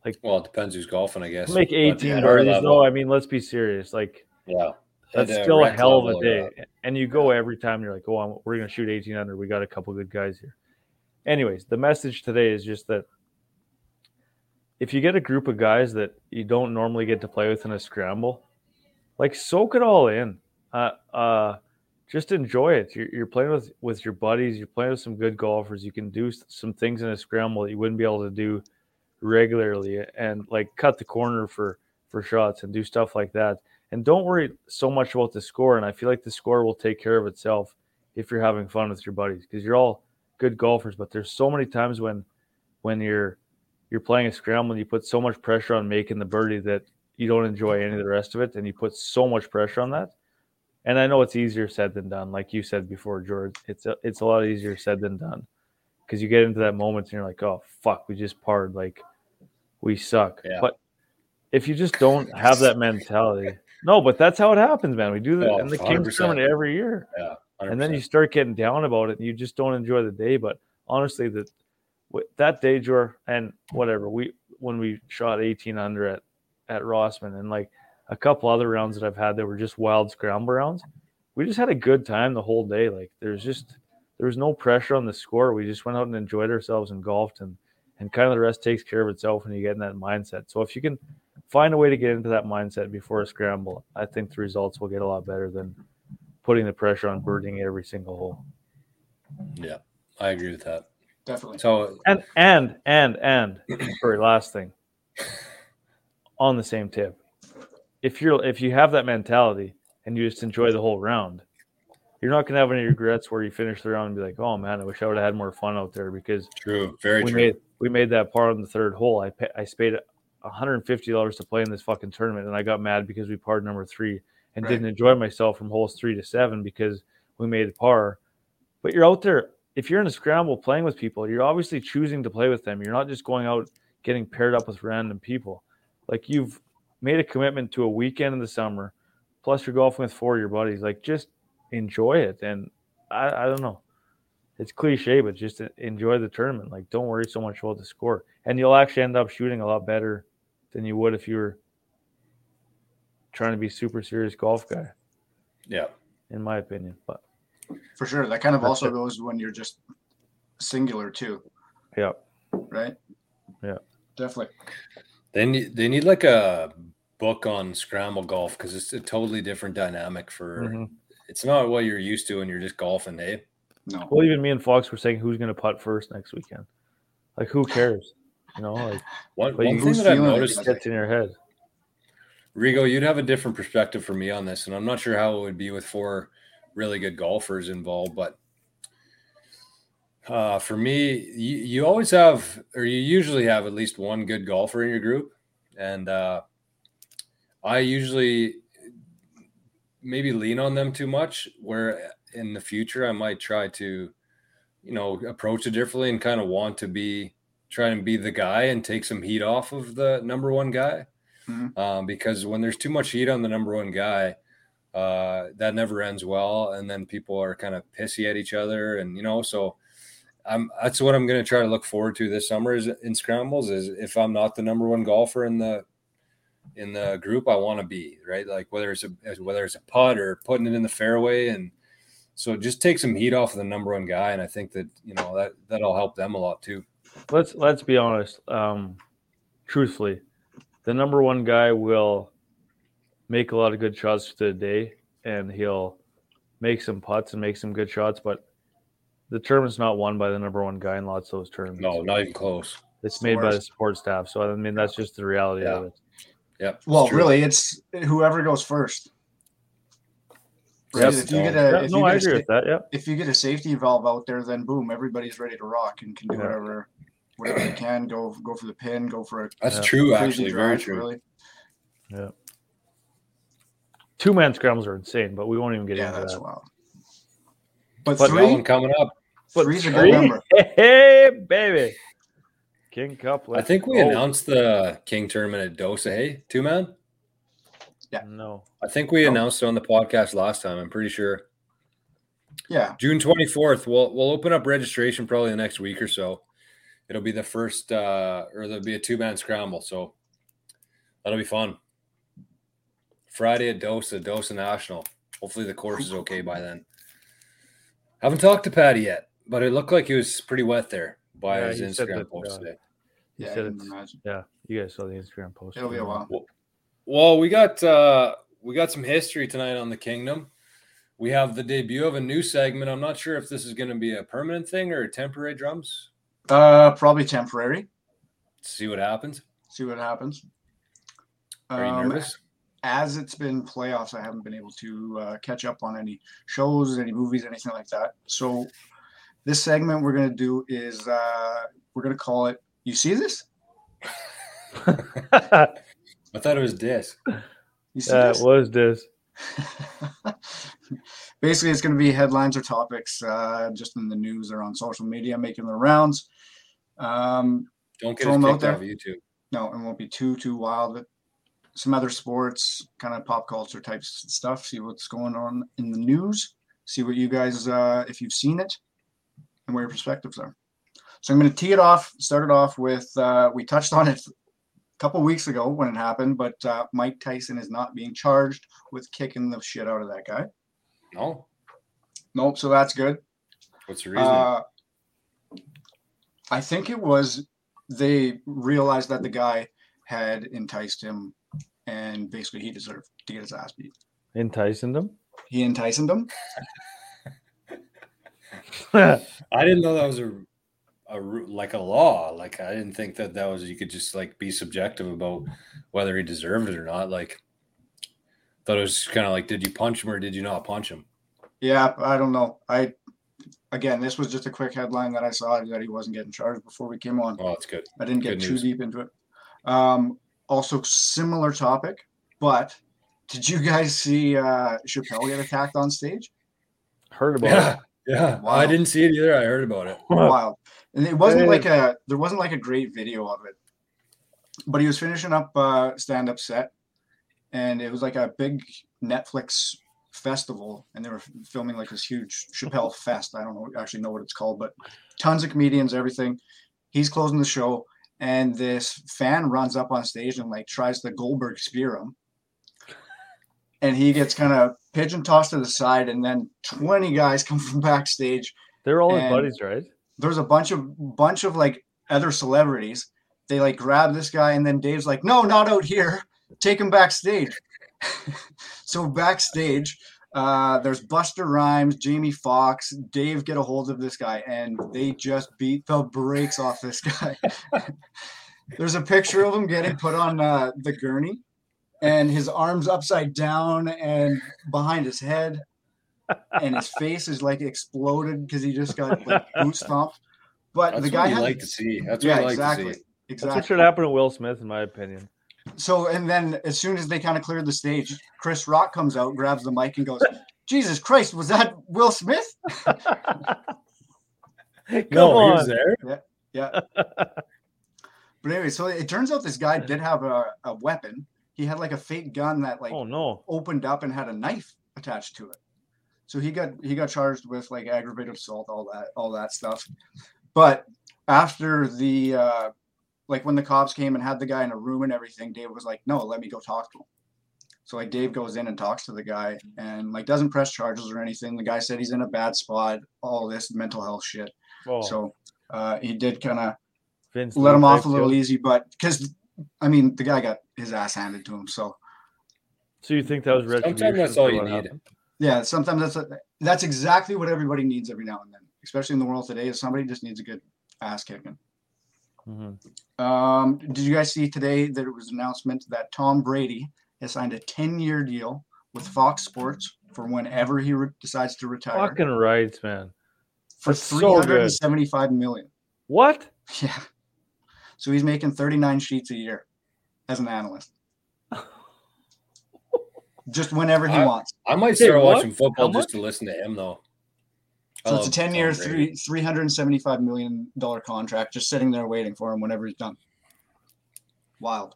S3: Like well it depends who's golfing i guess
S2: make 18 birdies no i mean let's be serious like
S3: yeah.
S2: that's still a hell of a day and you go every time you're like oh I'm, we're gonna shoot 18 under we got a couple good guys here. Anyways the message today is just that if you get a group of guys that you don't normally get to play with in a scramble, like soak it all in. Uh, uh, just enjoy it. You're, you're, playing with with your buddies. You're playing with some good golfers. You can do some things in a scramble that you wouldn't be able to do regularly, and like cut the corner for for shots and do stuff like that. And don't worry so much about the score. And I feel like the score will take care of itself if you're having fun with your buddies because you're all good golfers. But there's so many times when when you're you're playing a scramble and you put so much pressure on making the birdie that you don't enjoy any of the rest of it and you put so much pressure on that and i know it's easier said than done. Like you said before george it's a, it's a lot easier said than done. Because you get into that moment and you're like oh fuck we just parred. Like we suck. Yeah. but if you just don't have that mentality no but that's how it happens man. We do that oh, in the king's tournament every year.
S3: Yeah 100%.
S2: and then you start getting down about it and you just don't enjoy the day. But honestly the that day, Jor, and whatever we when we shot 18 under at at Rossburn and like a couple other rounds that I've had that were just wild scramble rounds. We just had a good time the whole day. Like there's just there was no pressure on the score. We just went out and enjoyed ourselves and golfed and and kind of the rest takes care of itself when you get in that mindset. So if you can find a way to get into that mindset before a scramble, I think the results will get a lot better than putting the pressure on birding every single hole.
S3: Yeah, I agree with that
S1: definitely.
S3: So
S2: and and and and sorry, last thing. (clears throat) On the same tip, if you're if you have that mentality and you just enjoy the whole round, you're not gonna have any regrets where you finish the round and be like, oh man, I wish I would have had more fun out there because
S3: true, very
S2: we
S3: true.
S2: Made, we made that par on the third hole. I pay, I paid 150 dollars to play in this fucking tournament, and I got mad because we parred number three and right. didn't enjoy myself from holes three to seven because we made a par. But you're out there if you're in a scramble playing with people, you're obviously choosing to play with them. You're not just going out getting paired up with random people. Like you've made a commitment to a weekend in the summer, plus you're golfing with four of your buddies. Like just enjoy it. And I, I don't know. It's cliche, but just enjoy the tournament. Like don't worry so much about the score. And you'll actually end up shooting a lot better than you would if you were trying to be super serious golf guy.
S3: Yeah.
S2: In my opinion. But
S1: for sure. That kind of also it. goes when you're just singular too.
S2: Yeah.
S1: Right.
S2: Yeah.
S1: Definitely.
S3: They need they need like a book on scramble golf because it's a totally different dynamic for. Mm-hmm. It's not what you're used to when you're just golfing, eh?
S1: No.
S2: Well, even me and Fox were saying who's going to putt first next weekend. Like, who cares? You know, like
S3: one, one thing that I've noticed
S2: gets in your head.
S3: Rigo, you'd have a different perspective for me on this, and I'm not sure how it would be with four really good golfers involved. But uh, for me, you, you always have, or you usually have at least one good golfer in your group. And uh, I usually maybe lean on them too much, where in the future I might try to, you know, approach it differently and kind of want to be try and be the guy and take some heat off of the number one guy.
S1: Mhm.
S3: Um, because when there's too much heat on the number one guy, uh, that never ends well, and then people are kind of pissy at each other, and you know, so I'm that's what I'm going to try to look forward to this summer is in scrambles. Is if I'm not the number one golfer in the in the group, I want to be right, like whether it's a whether it's a putt or putting it in the fairway, and so just take some heat off of the number one guy, and I think that you know that that'll help them a lot too.
S2: let's let's be honest. Um, truthfully, the number one guy will make a lot of good shots for the day, and he'll make some putts and make some good shots. But the tournament's not won by the number one guy in lots of those tournaments.
S3: No, not even close.
S2: it's made by the support staff. So I mean, that's just the reality of it.
S3: Yep.
S1: Well,
S3: true.
S1: really, it's whoever goes first. Right?
S3: Yes,
S1: if you get a
S2: Yeah,
S1: if
S2: no,
S1: you
S2: I
S1: get a
S2: agree
S1: sta-
S2: with that. Yeah,
S1: if you get a safety valve out there, then boom, everybody's ready to rock and can do
S2: Yeah.
S1: whatever whatever they can. Go go for the pin, go for a
S3: That's
S2: Yeah.
S3: true.
S1: crazy
S3: Actually, very true.
S1: Really. Yeah.
S2: two man scrambles are insane, but we won't even get
S1: Yeah,
S2: into
S1: that's
S2: that.
S1: wild. But,
S2: But
S3: Got
S1: three,
S3: one coming up.
S2: But
S1: three's a good number. (laughs)
S2: Hey, baby, King Cup.
S3: I
S2: let's
S3: think we
S2: go.
S3: announced the King tournament at Dosa. Hey, two man.
S1: Yeah.
S2: No,
S3: I think we
S1: Oh.
S3: announced it on the podcast last time. I'm pretty sure.
S1: Yeah,
S3: June 24th. We'll we'll open up registration probably the next week or so. It'll be the first, uh, or there'll be a two man scramble. So that'll be fun. Friday at Dosa, Dosa National. Hopefully the course is okay by then. I Haven't talked to Patty yet, but it looked like he was pretty wet there by
S2: Yeah,
S3: his Instagram
S2: that,
S3: post
S2: uh,
S3: today.
S2: he
S1: yeah,
S2: said
S1: can
S2: it's
S1: imagine.
S2: yeah. You guys saw the Instagram post.
S1: It'll be a while.
S3: Well, we got uh we got some history tonight on the Kingdom. We have the debut of a new segment. I'm not sure if this is going to be a permanent thing or a temporary drums.
S1: Uh, probably temporary.
S3: See what happens.
S1: See what happens.
S3: Are you
S1: Um,
S3: nervous?
S1: As it's been playoffs, I haven't been able to uh, catch up on any shows, any movies, anything like that. So, this segment we're gonna do is uh, we're gonna call it. You see this? (laughs)
S3: I thought it was this.
S1: You see this?
S2: was this. (laughs)
S1: Basically, it's going to be headlines or topics uh, just in the news or on social media making the rounds. Um,
S3: Don't get
S1: Throw
S3: us
S1: 'em out there.
S3: off YouTube.
S1: no, it won't be too too wild, but some other sports, kind of pop culture type s- stuff. See what's going on in the news. See what you guys, uh, if you've seen it, and where your perspectives are. So I'm going to tee it off. Start it off with uh, we touched on it a couple weeks ago when it happened, but uh, Mike Tyson is not being charged with kicking the shit out of that guy.
S3: No.
S1: Nope. So that's good.
S3: What's the reason?
S1: Uh, I think it was they realized that the guy had enticed him, and basically he deserved to get his ass beat.
S2: Enticing him?
S1: He enticed him.
S3: I didn't know that was a, a like a law. Like I didn't think that that was you could just like be subjective about whether he deserved it or not. Like thought it was kind of like, did you punch him or did you not punch him?
S1: Yeah, I don't know. I again, this was just a quick headline that I saw that he wasn't getting charged before we came on.
S3: Oh, that's good.
S1: I didn't get
S3: Good
S1: too
S3: news.
S1: deep into it. Um, also, similar topic, but did you guys see uh, Chappelle get attacked on stage?
S2: Heard about
S3: Yeah, (laughs) yeah.
S1: Wow.
S3: I didn't see it either. I heard about it.
S2: it.
S1: wild. And it wasn't
S2: Hey.
S1: like a there wasn't like a great video of it. But he was finishing up uh stand up set and it was like a big Netflix festival and they were filming like this huge Chappelle fest. I don't know actually know what it's called, but tons of comedians, everything. He's closing the show and this fan runs up on stage and like tries to Goldberg spear him. And he gets kind of pigeon tossed to the side, and then 20 guys (laughs) come from backstage
S2: They're all his buddies, right?
S1: there's a bunch of bunch of like other celebrities. They like grab this guy, and then Dave's like, "No, not out here. Take him backstage." (laughs) so backstage, uh, there's Busta Rhymes, Jamie Foxx, Dave get a hold of this guy, and they just beat the brakes off this guy. (laughs) there's a picture of him getting put on uh, the gurney, and his arms upside down and behind his head and his (laughs) face is like exploded because he just got like (laughs) boot stomped. But
S3: That's
S1: the guy
S3: what
S1: had
S3: like to see. That's
S1: yeah,
S3: what I like
S1: exactly,
S3: to see. Exactly.
S2: That's what
S1: exactly.
S2: should happen to Will Smith, in my opinion.
S1: So and then as soon as they kind of cleared the stage, Chris Rock comes out, grabs the mic, and goes, "Jesus Christ, was that Will Smith?" (laughs)
S2: Come
S3: No, he
S2: on.
S3: was there.
S1: Yeah. But anyway, so it turns out this guy did have a, a weapon. He had like a fake gun that like
S2: oh no.
S1: opened up and had a knife attached to it. So he got he got charged with like aggravated assault, all that all that stuff. But after the uh like when the cops came and had the guy in a room and everything, Dave was like, "No, let me go talk to him." So like Dave goes in and talks to the guy and like doesn't press charges or anything. The guy said he's in a bad spot, all this mental health shit.
S2: Oh,
S1: So uh, he did kind of let him off a little easy, but because I mean the guy got his ass handed to him. So
S2: So you think that was
S3: Sometimes that's all you need.
S2: happened?
S1: yeah, sometimes that's a, that's exactly what everybody needs every now and then, especially in the world today. Is somebody just needs a good ass kicking.
S2: Mm-hmm.
S1: Um, did you guys see today that it was an announcement that Tom Brady has signed a 10 year deal with Fox Sports for whenever he re- decides to retire
S2: Fucking rights, man.
S1: for
S2: that's so good.
S1: 375 million.
S2: What? (laughs)
S1: Yeah. So he's making 39 sheets a year as an analyst. (laughs) Just whenever he
S3: I-
S1: wants.
S3: I might start
S2: what?
S3: watching football just to listen to him, though.
S1: So it's a 10 year, three, 375 million dollar contract just sitting there waiting for him whenever he's done. Wild.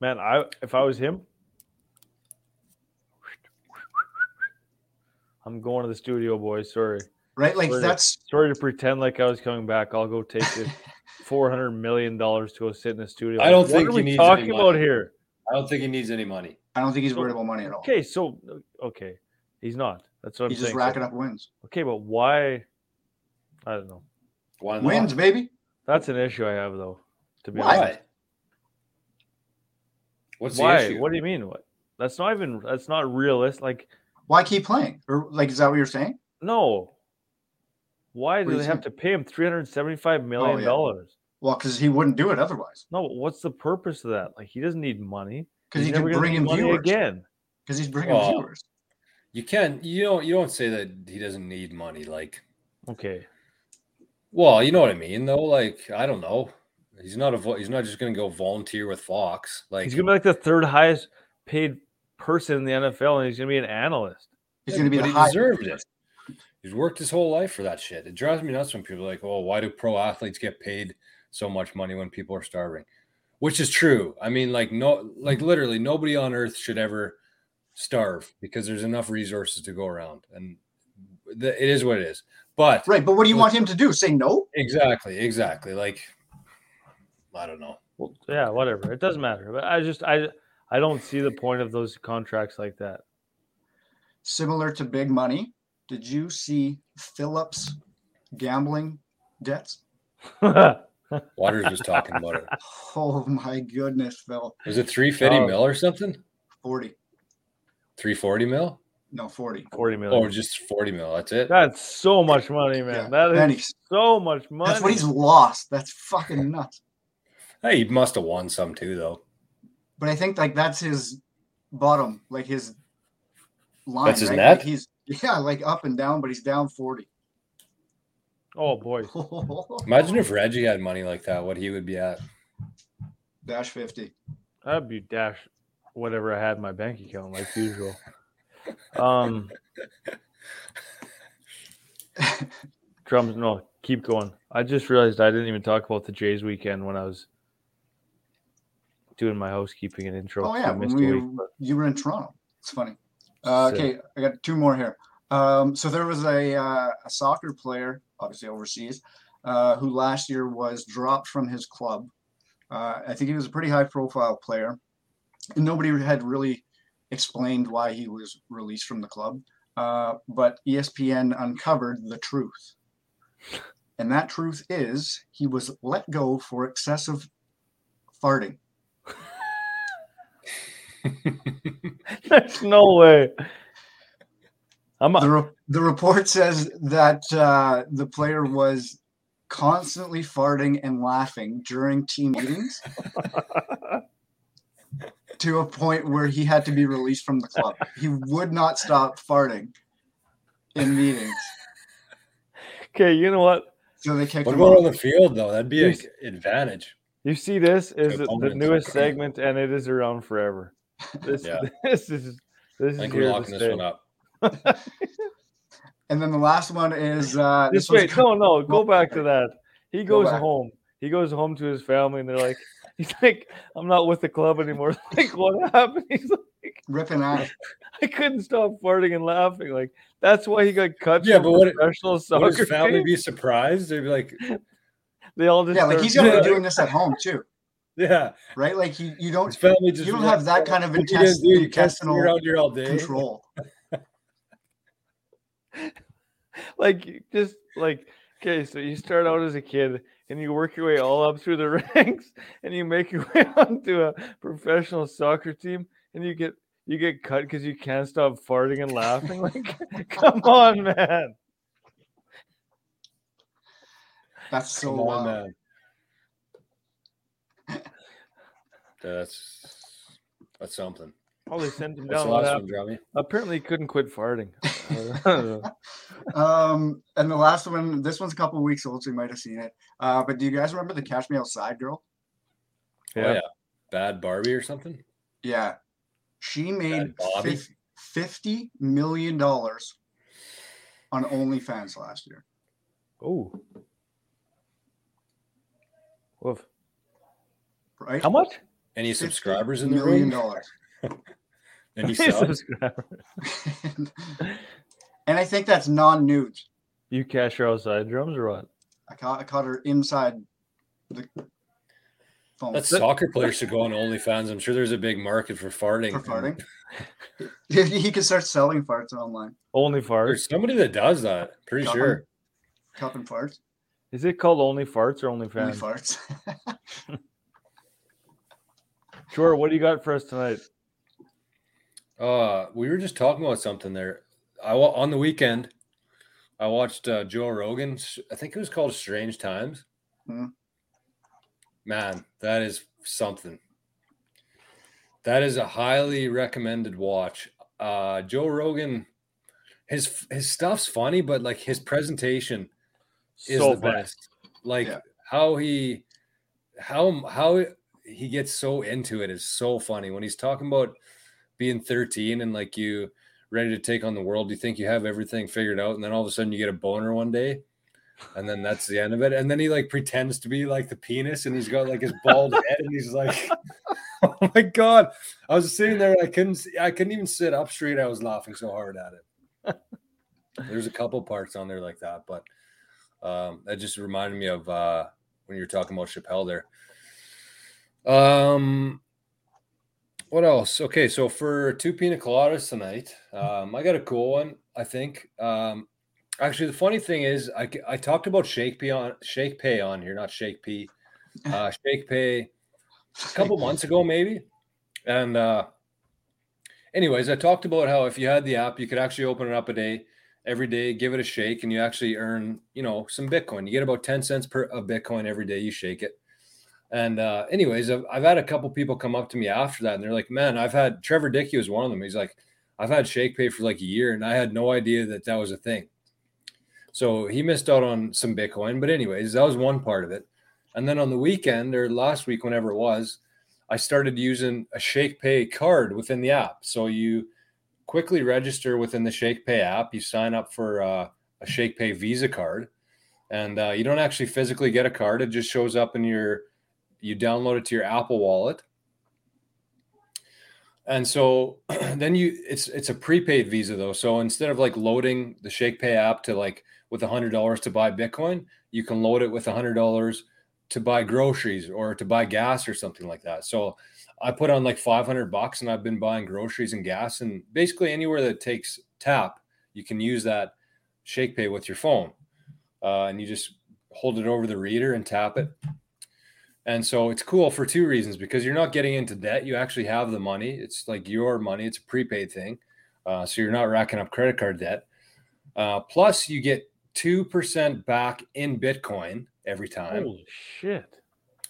S2: Man, I if I was him, I'm going to the studio, boys. Sorry.
S1: Right? Like
S2: Sorry.
S1: that's
S2: Sorry to pretend like I was coming back. I'll go take this (laughs) four hundred million dollars to go sit in the studio.
S3: I don't
S2: what
S3: think
S2: are
S3: he
S2: we
S3: needs
S2: talking
S3: any
S2: about
S3: money.
S2: here?
S3: I don't think he needs any money.
S1: I don't think he's
S2: So-
S1: worried about money at all.
S2: Okay, so okay, he's not. That's what I'm
S1: He's just
S2: saying.
S1: racking
S2: So-
S1: up wins.
S2: Okay, but why? I don't know.
S3: Why not?
S1: Wins, baby.
S2: That's an issue I have though. To be
S1: Why?
S2: honest,
S3: What's
S2: why?
S3: the issue?
S2: What do you mean? What? That's not even. That's not realistic. Like
S1: Why keep playing? Or like is that what you're saying?
S2: no. Why do
S1: do
S2: they
S1: you
S2: have to pay him three hundred seventy-five million
S1: Oh, yeah.
S2: Dollars?
S1: Well, because he wouldn't do it otherwise.
S2: No, what's the purpose of that? Like he doesn't need money.
S1: Because he
S2: can
S1: bring
S2: need
S1: in viewers.
S2: again.
S1: Because he's bringing
S3: Well,
S1: viewers.
S3: You can't. You don't. You don't say that he doesn't need money. Like,
S2: Okay.
S3: well, you know what I mean, though. Like, I don't know. He's not a. vo- He's not just going to go volunteer with Fox. Like,
S2: He's gonna be like the third highest paid person in the NFL, and he's gonna be an analyst.
S1: He's
S3: Yeah,
S1: going to be
S3: but
S1: the
S3: he
S1: high.
S3: deserved it. He's worked his whole life for that shit. It drives me nuts when people are like, "Oh, why do pro athletes get paid so much money when people are starving?" Which is true. I mean, like no, like literally nobody on earth should ever starve because there's enough resources to go around, and the, it is what it is. But
S1: Right, but what do you want him to do? Say no?
S3: exactly, exactly. Like, I don't know.
S2: Well, yeah, whatever. It doesn't matter. But I just I I don't see the point of those contracts like that.
S1: Similar to big money. Did you see Phillips gambling debts? (laughs)
S3: Waters was talking about it. (laughs)
S1: Oh my goodness, Phil.
S3: Was it 350
S2: Oh.
S3: mil or something?
S1: 40.
S3: 340 mil?
S1: No, 40.
S2: 40 mil.
S3: Or oh, just 40 mil? That's it.
S2: That's so much money, man.
S1: Yeah,
S2: That is
S1: pennies.
S2: so much money.
S1: That's what he's lost. That's fucking nuts.
S3: Hey, he must have won some too, though.
S1: But I think like that's his bottom, like his line.
S3: That's his
S1: right?
S3: net?
S1: Like he's (laughs) yeah, like up and down, but he's down 40.
S2: Oh boy. (laughs)
S3: Imagine if Reggie had money like that, what he would be at.
S1: Dash 50.
S2: That'd be dash whatever I had in my bank account, like usual. Um (laughs) drums no, keep going. I just realized I didn't even talk about the Jays weekend when I was doing my housekeeping and intro.
S1: Oh yeah,
S2: I
S1: when we
S2: week, but-
S1: you were in Toronto. It's funny. Uh, okay, I got two more here. Um, so there was a uh, a soccer player, obviously overseas, uh, who last year was dropped from his club. Uh, I think he was a pretty high profile player, and nobody had really explained why he was released from the club. Uh, but ESPN uncovered the truth, and that truth is he was let go for excessive farting. (laughs)
S2: There's no way. I'm
S1: the, re- the report says that uh, the player was constantly farting and laughing during team meetings (laughs) to a point where he had to be released from the club. He would not stop farting in meetings,
S2: okay. You know what?
S1: so they kicked
S3: What
S1: him
S3: about on
S1: off.
S3: the field, though? That'd be an advantage.
S2: You see, this is the, the newest segment, and it is around forever. This,
S3: Yeah. (laughs)
S2: this is this
S3: I
S2: is
S3: think
S2: here
S3: we're locking this one up. (laughs)
S1: And then the last one is uh,
S2: Just
S1: this was
S2: wait, no, no, go (laughs) back to that. He goes
S1: back.
S2: home. he goes home to his family, and they're like, (laughs) he's like, I'm not with the club anymore. Like, what happened? He's like,
S1: Ripping off.
S2: I couldn't stop farting and laughing. Like, that's why he got cut.
S3: Yeah, but what-
S2: professional
S3: Would
S2: soccer.
S3: his family
S2: team.
S3: be surprised? They'd be like,
S2: They all just
S1: Yeah, like he's gonna be doing this at home too,
S3: yeah,
S1: right? Like you, you don't
S3: his family just
S1: you don't have that kind of
S3: "What you gonna
S1: intest-
S3: do? You can't sit
S1: intestinal
S3: around here all day.
S1: control. (laughs)
S2: like just like okay so you start out as a kid and you work your way all up through the (laughs) ranks and you make your (laughs) way onto a professional soccer team and you get you get cut because you can't stop farting and laughing like come on man
S1: That's so
S3: Come on,
S1: wild.
S3: man. That's that's something.
S2: Probably sent him
S3: What's
S2: down
S3: the
S2: with
S3: last one,
S2: apparently he couldn't quit farting I don't know.
S1: Um, and the last one, this one's a couple weeks old, so you might have seen it. Uh, but do you guys remember the Cash Me Outside girl?
S3: Oh,
S2: yeah
S3: yeah. Bhad Bhabie or something?
S1: Yeah, she made
S3: Bobby?
S1: fif- fifty million dollars on OnlyFans last year.
S2: oh Woof.
S1: Right?
S2: how much
S3: Any subscribers in the
S1: million
S3: room?
S1: dollars. (laughs)
S3: Any (laughs) subs?
S1: and I think that's non-nudes.
S2: you cash her outside drums or what
S1: I caught, I caught her inside the phone
S3: That soccer player should go on OnlyFans. I'm sure there's a big market for farting.
S1: for farting. (laughs) he could start selling farts online.
S2: only farts
S3: There's somebody that does that. Pretty
S1: Cup
S3: sure.
S1: Cup and farts.
S2: is it called only farts or only
S1: Only farts. (laughs)
S2: sure what do you got for us tonight
S3: Uh, we were just talking about something there. I on the weekend, I watched uh, Joe Rogan. I think it was called Strange Times.
S1: Hmm.
S3: Man, that is something. That is a highly recommended watch. Uh, Joe Rogan, his his stuff's funny, but like his presentation is
S2: so
S3: the
S2: funny.
S3: best. Like
S1: Yeah.
S3: how he how how he gets so into it is so funny when he's talking about being 13 and like you ready to take on the world you think you have everything figured out and then all of a sudden you get a boner one day and then that's the end of it. And then he like pretends to be like the penis and he's got like his bald head and he's like (laughs) oh my god. I was sitting there i couldn't see, i couldn't even sit up straight. I was laughing so hard at it. (laughs) There's a couple parts on there like that but um that just reminded me of uh when you were talking about chappelle there. Um what else? Okay, so for two pina coladas tonight, um, I got a cool one. I think. Um, actually, the funny thing is, I, I talked about Shakepay on Shakepay on here, not Shake P. (laughs) Uh, Shakepay a couple months ago, maybe. And uh, anyways, I talked about how if you had the app, you could actually open it up a day, every day, give it a shake, and you actually earn, you know, some Bitcoin. You get about ten cents per of Bitcoin every day you shake it. And uh, anyways, I've, I've had a couple people come up to me after that, and they're like, "Man, I've had Trevor Dickey was one of them. He's like, I've had Shakepay for like a year, and I had no idea that that was a thing. So he missed out on some Bitcoin. But anyways, that was one part of it. And then on the weekend or last week, whenever it was, I started using a Shakepay card within the app. So you quickly register within the Shakepay app. You sign up for uh, a Shakepay Visa card, and uh, you don't actually physically get a card. It just shows up in your you download it to your Apple Wallet. And so (clears throat) then you it's it's a prepaid Visa though. So instead of like loading the Shakepay app to like with a hundred dollars to buy Bitcoin, you can load it with a hundred dollars to buy groceries or to buy gas or something like that. So I put on like 500 bucks and I've been buying groceries and gas and basically anywhere that takes tap, you can use that Shakepay with your phone. Uh, and you just hold it over the reader and tap it. And so it's cool for two reasons because you're not getting into debt. You actually have the money. It's like your money, it's a prepaid thing. Uh, so you're not racking up credit card debt. Uh, plus, you get 2% back in Bitcoin every time
S2: Holy shit.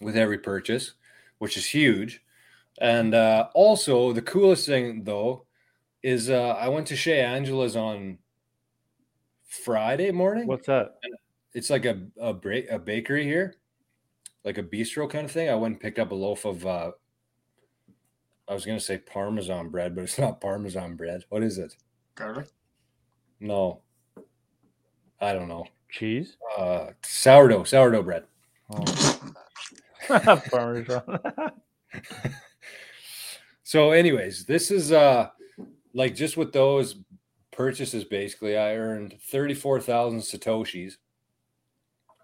S3: with every purchase, which is huge. And uh, also, the coolest thing though is uh, I went to Shea Angela's on Friday morning.
S2: What's that?
S3: It's like a a, break, a bakery here, like a bistro kind of thing. I went and picked up a loaf of. Uh, I was gonna say Parmesan bread, but it's not Parmesan bread. What is it?
S1: Garlic.
S3: No, I don't know.
S2: Cheese?
S3: Uh, sourdough, sourdough bread.
S2: Oh. (laughs) Parmesan. (laughs)
S3: So, anyways, this is uh like just with those purchases, basically, I earned thirty-four thousand satoshis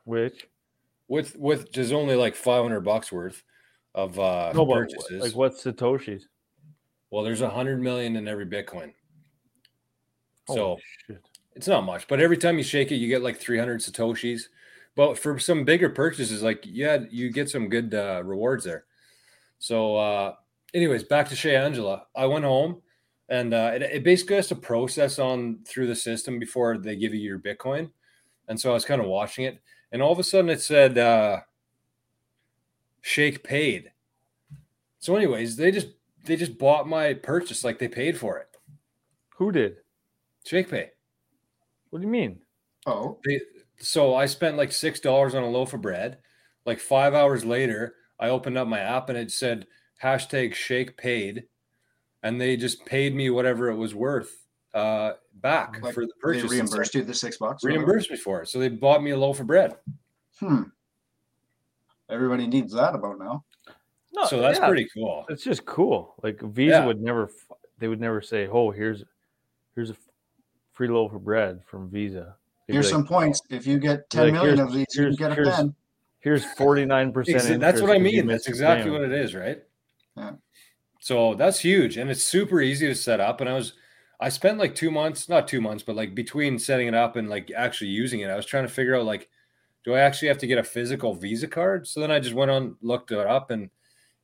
S2: Which
S3: with with just only like five hundred bucks worth of uh
S2: no,
S3: purchases.
S2: like what satoshis?
S3: Well, there's a hundred million in every Bitcoin, so
S2: shit.
S3: it's not much. But every time you shake it, you get like three hundred satoshis. But for some bigger purchases, like yeah, you get some good uh, rewards there. So, uh, anyways, back to Shea Angela. I went home, and uh, it, it basically has to process on through the system before they give you your Bitcoin. And so I was kind of watching it, and all of a sudden it said uh, Shake paid. So, anyways, they just they just bought my purchase like they paid for it.
S2: Who did?
S3: Shakepay.
S2: What do you mean?
S1: Oh,
S3: They, so I spent like six dollars on a loaf of bread. Like five hours later, I opened up my app and it said hashtag Shake paid, and they just paid me whatever it was worth uh, back
S1: Like
S3: for the purchase. and
S1: reimbursed
S3: stuff.
S1: you the six bucks.
S3: reimbursed me for it. So they bought me a loaf of bread.
S1: Hmm. Everybody needs that about now.
S2: No,
S3: so that's
S2: yeah,
S3: pretty cool.
S2: It's just cool. Like Visa
S3: Yeah.
S2: would never. They would never say, "Oh, here's here's a free loaf of bread from Visa." They'd
S1: Here's
S2: like,
S1: some points. If you get ten
S2: like,
S1: million of these, you can get a
S2: here's-
S1: pen.
S2: Here's forty nine percent.
S3: That's what I mean. That's exactly what it is, right?
S1: Yeah.
S3: So that's huge, and it's super easy to set up. And I was, I spent like two months, not two months, but like between setting it up and like actually using it, I was trying to figure out like, do I actually have to get a physical Visa card? So then I just went on, looked it up, and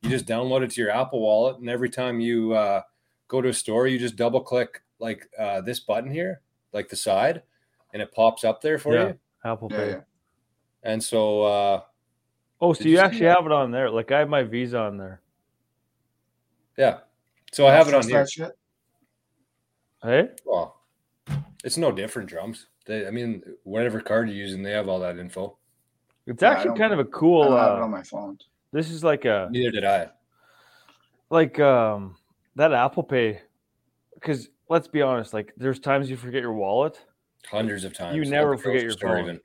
S3: you just download it to your Apple Wallet, and every time you uh, go to a store, you just double click like uh, this button here, like the side, and it pops up there for
S2: Yeah.
S3: you.
S2: Apple Pay.
S1: yeah.
S3: And so uh,
S2: Oh, so you
S3: you
S2: actually have it on there? Like I have my Visa on there.
S3: yeah, so I have it on
S1: Trust
S3: here.
S1: that shit.
S2: Hey,
S3: Well, it's no different drums. They, I mean, whatever card you're using, they have all that info.
S2: it's
S1: Yeah,
S2: actually
S1: don't-
S2: kind of a cool.
S1: don't have it
S2: Uh,
S1: on my phone.
S2: this is like a
S3: Neither did I.
S2: like um that Apple Pay, because let's be honest, like there's times you forget your wallet.
S3: Hundreds of times.
S2: You never forget your
S3: store
S2: phone.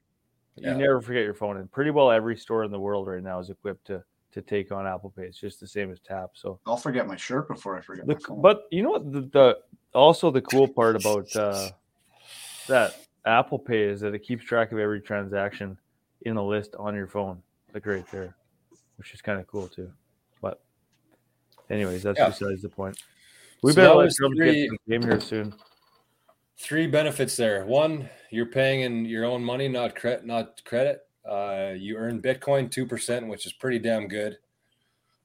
S3: Yeah.
S2: You never forget your phone, and pretty well every store in the world right now is equipped to to take on Apple Pay. It's just the same as Tap. So
S1: I'll forget my shirt before I forget
S2: the
S1: my phone.
S2: but you know what the, the also the cool part about uh, that Apple Pay is that it keeps track of every transaction in the list on your phone, like right there, which is kind of cool too. But anyways, that's
S3: Yeah.
S2: besides the point. We
S3: So
S2: better let
S3: three-
S2: get game here soon.
S3: Three benefits there. One, you're paying in your own money, not credit, not credit. Uh, you earn Bitcoin two percent, which is pretty damn good.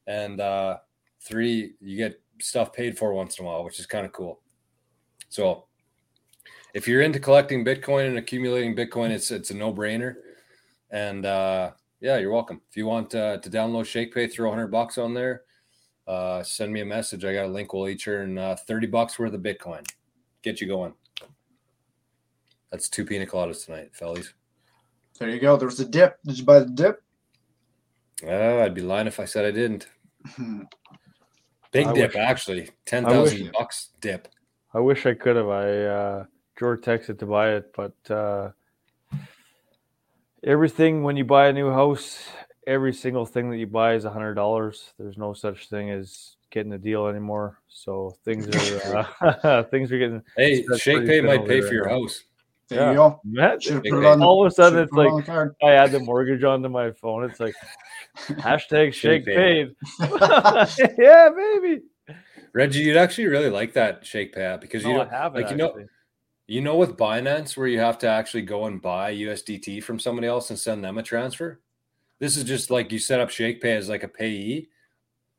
S3: And uh, three, you get stuff paid for once in a while, which is kind of cool. So, if you're into collecting Bitcoin and accumulating Bitcoin, it's it's a no brainer. And uh, yeah, you're welcome. If you want uh, to download Shakepay, throw 100 bucks on there. Uh, send me a message. I got a link. We'll each earn uh, 30 bucks worth of Bitcoin. Get you going. That's two pina coladas tonight, fellas.
S1: there you go. There was a dip. Did you buy the dip?
S3: Uh, I'd be lying if I said I didn't. Big
S2: I
S3: dip, actually. Ten
S2: I
S3: bucks dip.
S2: I wish I could have. I uh, George texted to buy it, but uh, everything when you buy a new house, every single thing that you buy is a hundred dollars. There's no such thing as getting a deal anymore. So things are (laughs) uh, (laughs) things are getting.
S3: Hey,
S2: Shakepay
S3: might pay for your
S2: now.
S3: house.
S1: There
S2: Yeah.
S1: you go.
S2: Matt,
S1: Should have
S3: Big
S1: put it
S3: thing.
S1: on the,
S2: all of a sudden, it's like
S1: on the card.
S2: I add the mortgage onto my phone. It's like (laughs) hashtag shake
S3: Shake
S2: paid. yeah, baby.
S3: Reggie, you'd actually really like that Shake because you
S2: No, I
S3: don't
S2: have it.
S3: like you know you know with Binance where you have to actually go and buy USDT from somebody else and send them a transfer. This is just like you set up Shakepay as like a payee,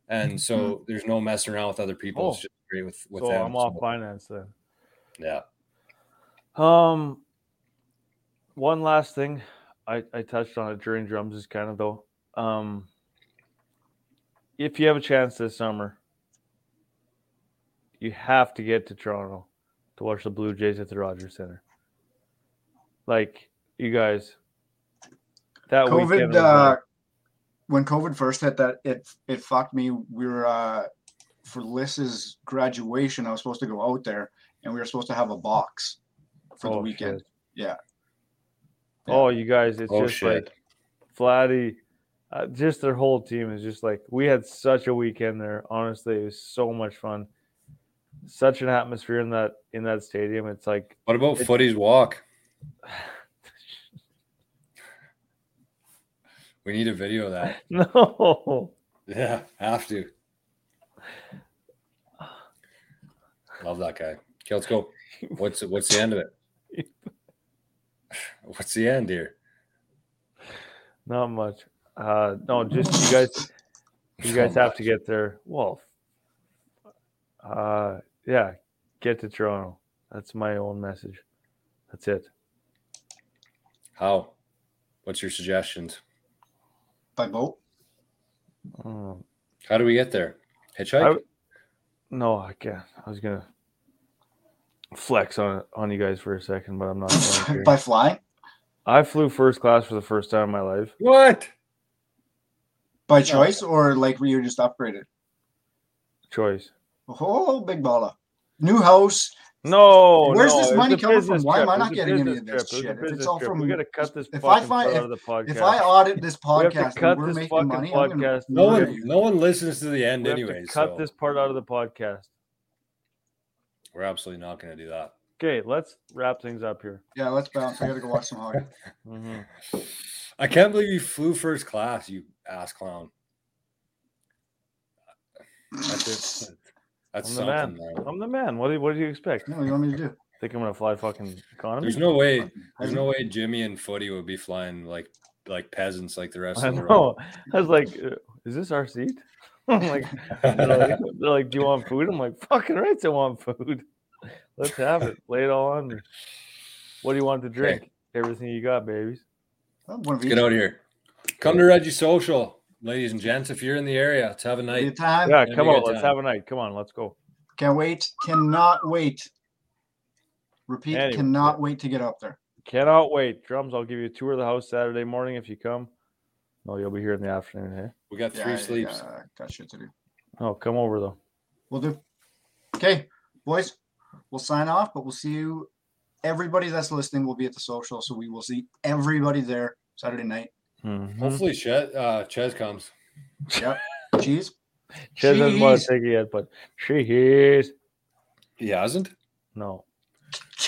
S3: and so there's no messing around with other people. It's
S2: Oh.
S3: just great with with
S2: so
S3: them.
S2: I'm off
S3: So,
S2: finance then.
S3: yeah.
S2: Um, one last thing, I I touched on it during drums is kind of though. Um, if you have a chance this summer, you have to get to Toronto to watch the Blue Jays at the Rogers Center. Like you guys, that
S1: COVID,
S2: was
S1: uh, when COVID first hit, that it it fucked me. We were uh, for Liss's graduation. I was supposed to go out there, and we were supposed to have a box for the
S2: oh,
S1: weekend.
S2: shit.
S1: Yeah.
S2: Oh, you guys, it's
S3: Oh
S2: just
S3: shit.
S2: like Flatty. uh, just their whole team is just like we had such a weekend there. Honestly, it was so much fun. Such an atmosphere in that in that stadium. It's like
S3: What about
S2: It-
S3: Footy's walk? (sighs) We need a video of that. (laughs)
S2: no.
S3: Yeah, have to. Love that guy. Okay, let's go. What's what's the end of it? (sighs) What's the end here?
S2: Not much. Uh, no, just you guys. You guys have to get there. Well, uh, yeah, get to Toronto. That's my own message. That's it.
S3: How? What's your suggestions?
S1: By boat.
S2: Um,
S3: How do we get there? Hitchhike?
S2: I- no, I can't. I was gonna flex on on you guys for a second, but I'm not. (laughs)
S1: By flying.
S2: I flew first class for the first time in my life.
S3: what?
S1: By choice or like were you just upgraded?
S2: Choice.
S1: Oh, big baller. New house.
S2: No,
S1: Where's
S2: no,
S1: this money coming from?
S2: business
S1: Why am I not getting any of this
S2: trip. It was
S1: shit? If it's all
S2: trip.
S1: from-
S2: we got to cut this
S1: if I find- if-
S2: the podcast.
S1: If I audit this podcast
S2: to cut
S1: and we're
S2: this
S1: making money,
S2: podcast.
S3: No one no one listens to the end
S2: we have
S3: anyway.
S2: cut
S3: so
S2: this part out of the podcast.
S3: We're absolutely not gonna do that.
S2: Okay, let's wrap things up here.
S1: Yeah, let's bounce. I gotta go watch some hockey. (laughs)
S2: Mhm.
S3: I can't believe you flew first class, you ass clown. That's it. (laughs) That's
S2: I'm the man.
S3: something. man.
S2: I'm the man. What do you, what do you expect?
S1: You know what you want me to do?
S2: Think I'm gonna fly fucking economy?
S3: There's no way. There's no way Jimmy and Footy would be flying like like peasants like the rest
S2: I
S3: of the road.
S2: know. I was like, uh, "Is this our seat?" (laughs) I'm like, they're like, they're like, "Do you want food?" I'm like, "Fucking right, I want food. (laughs) Let's have it. Lay it all on me. What do you want to drink? Everything you got, babies."
S1: One of
S3: Get
S1: each.
S3: out here. Come to Reggie Social, ladies and gents. If you're in the area, let's have a night.
S1: Good time.
S2: Yeah, come on. Let's
S3: time.
S2: have a night. Come on, let's go.
S1: Can't wait. Cannot wait. Repeat.
S2: Anyway.
S1: Cannot wait to get up there.
S2: Cannot wait. Drums. I'll give you a tour of the house Saturday morning if you come. No, you'll be here in the afternoon. Hey.
S3: We got three
S1: Yeah,
S3: sleeps.
S1: yeah, got shit to do.
S2: Oh, come over though.
S1: We'll do. Okay, boys. We'll sign off, but we'll see you. Everybody that's listening will be at the social, so we will see everybody there Saturday night.
S2: Mhm.
S3: Hopefully, Chet, uh, Ches comes.
S1: Yep. Cheese.
S2: She hasn't bought a
S1: Jeez.
S2: ticket yet, but she is.
S3: He hasn't.
S2: No.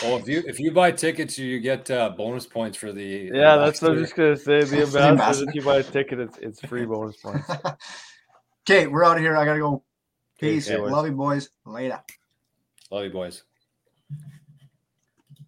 S3: Oh, if you if you buy tickets, you get uh, bonus points for the.
S2: Yeah, that's what I was
S3: ambassador.
S2: just gonna say. The
S1: The
S2: ambassador,
S1: ambassador.
S2: if you buy a ticket, it's it's free bonus points. (laughs)
S1: okay, we're out of here. I gotta go. Peace.
S2: Okay.
S1: Love you, boys. Later.
S3: Love you, boys.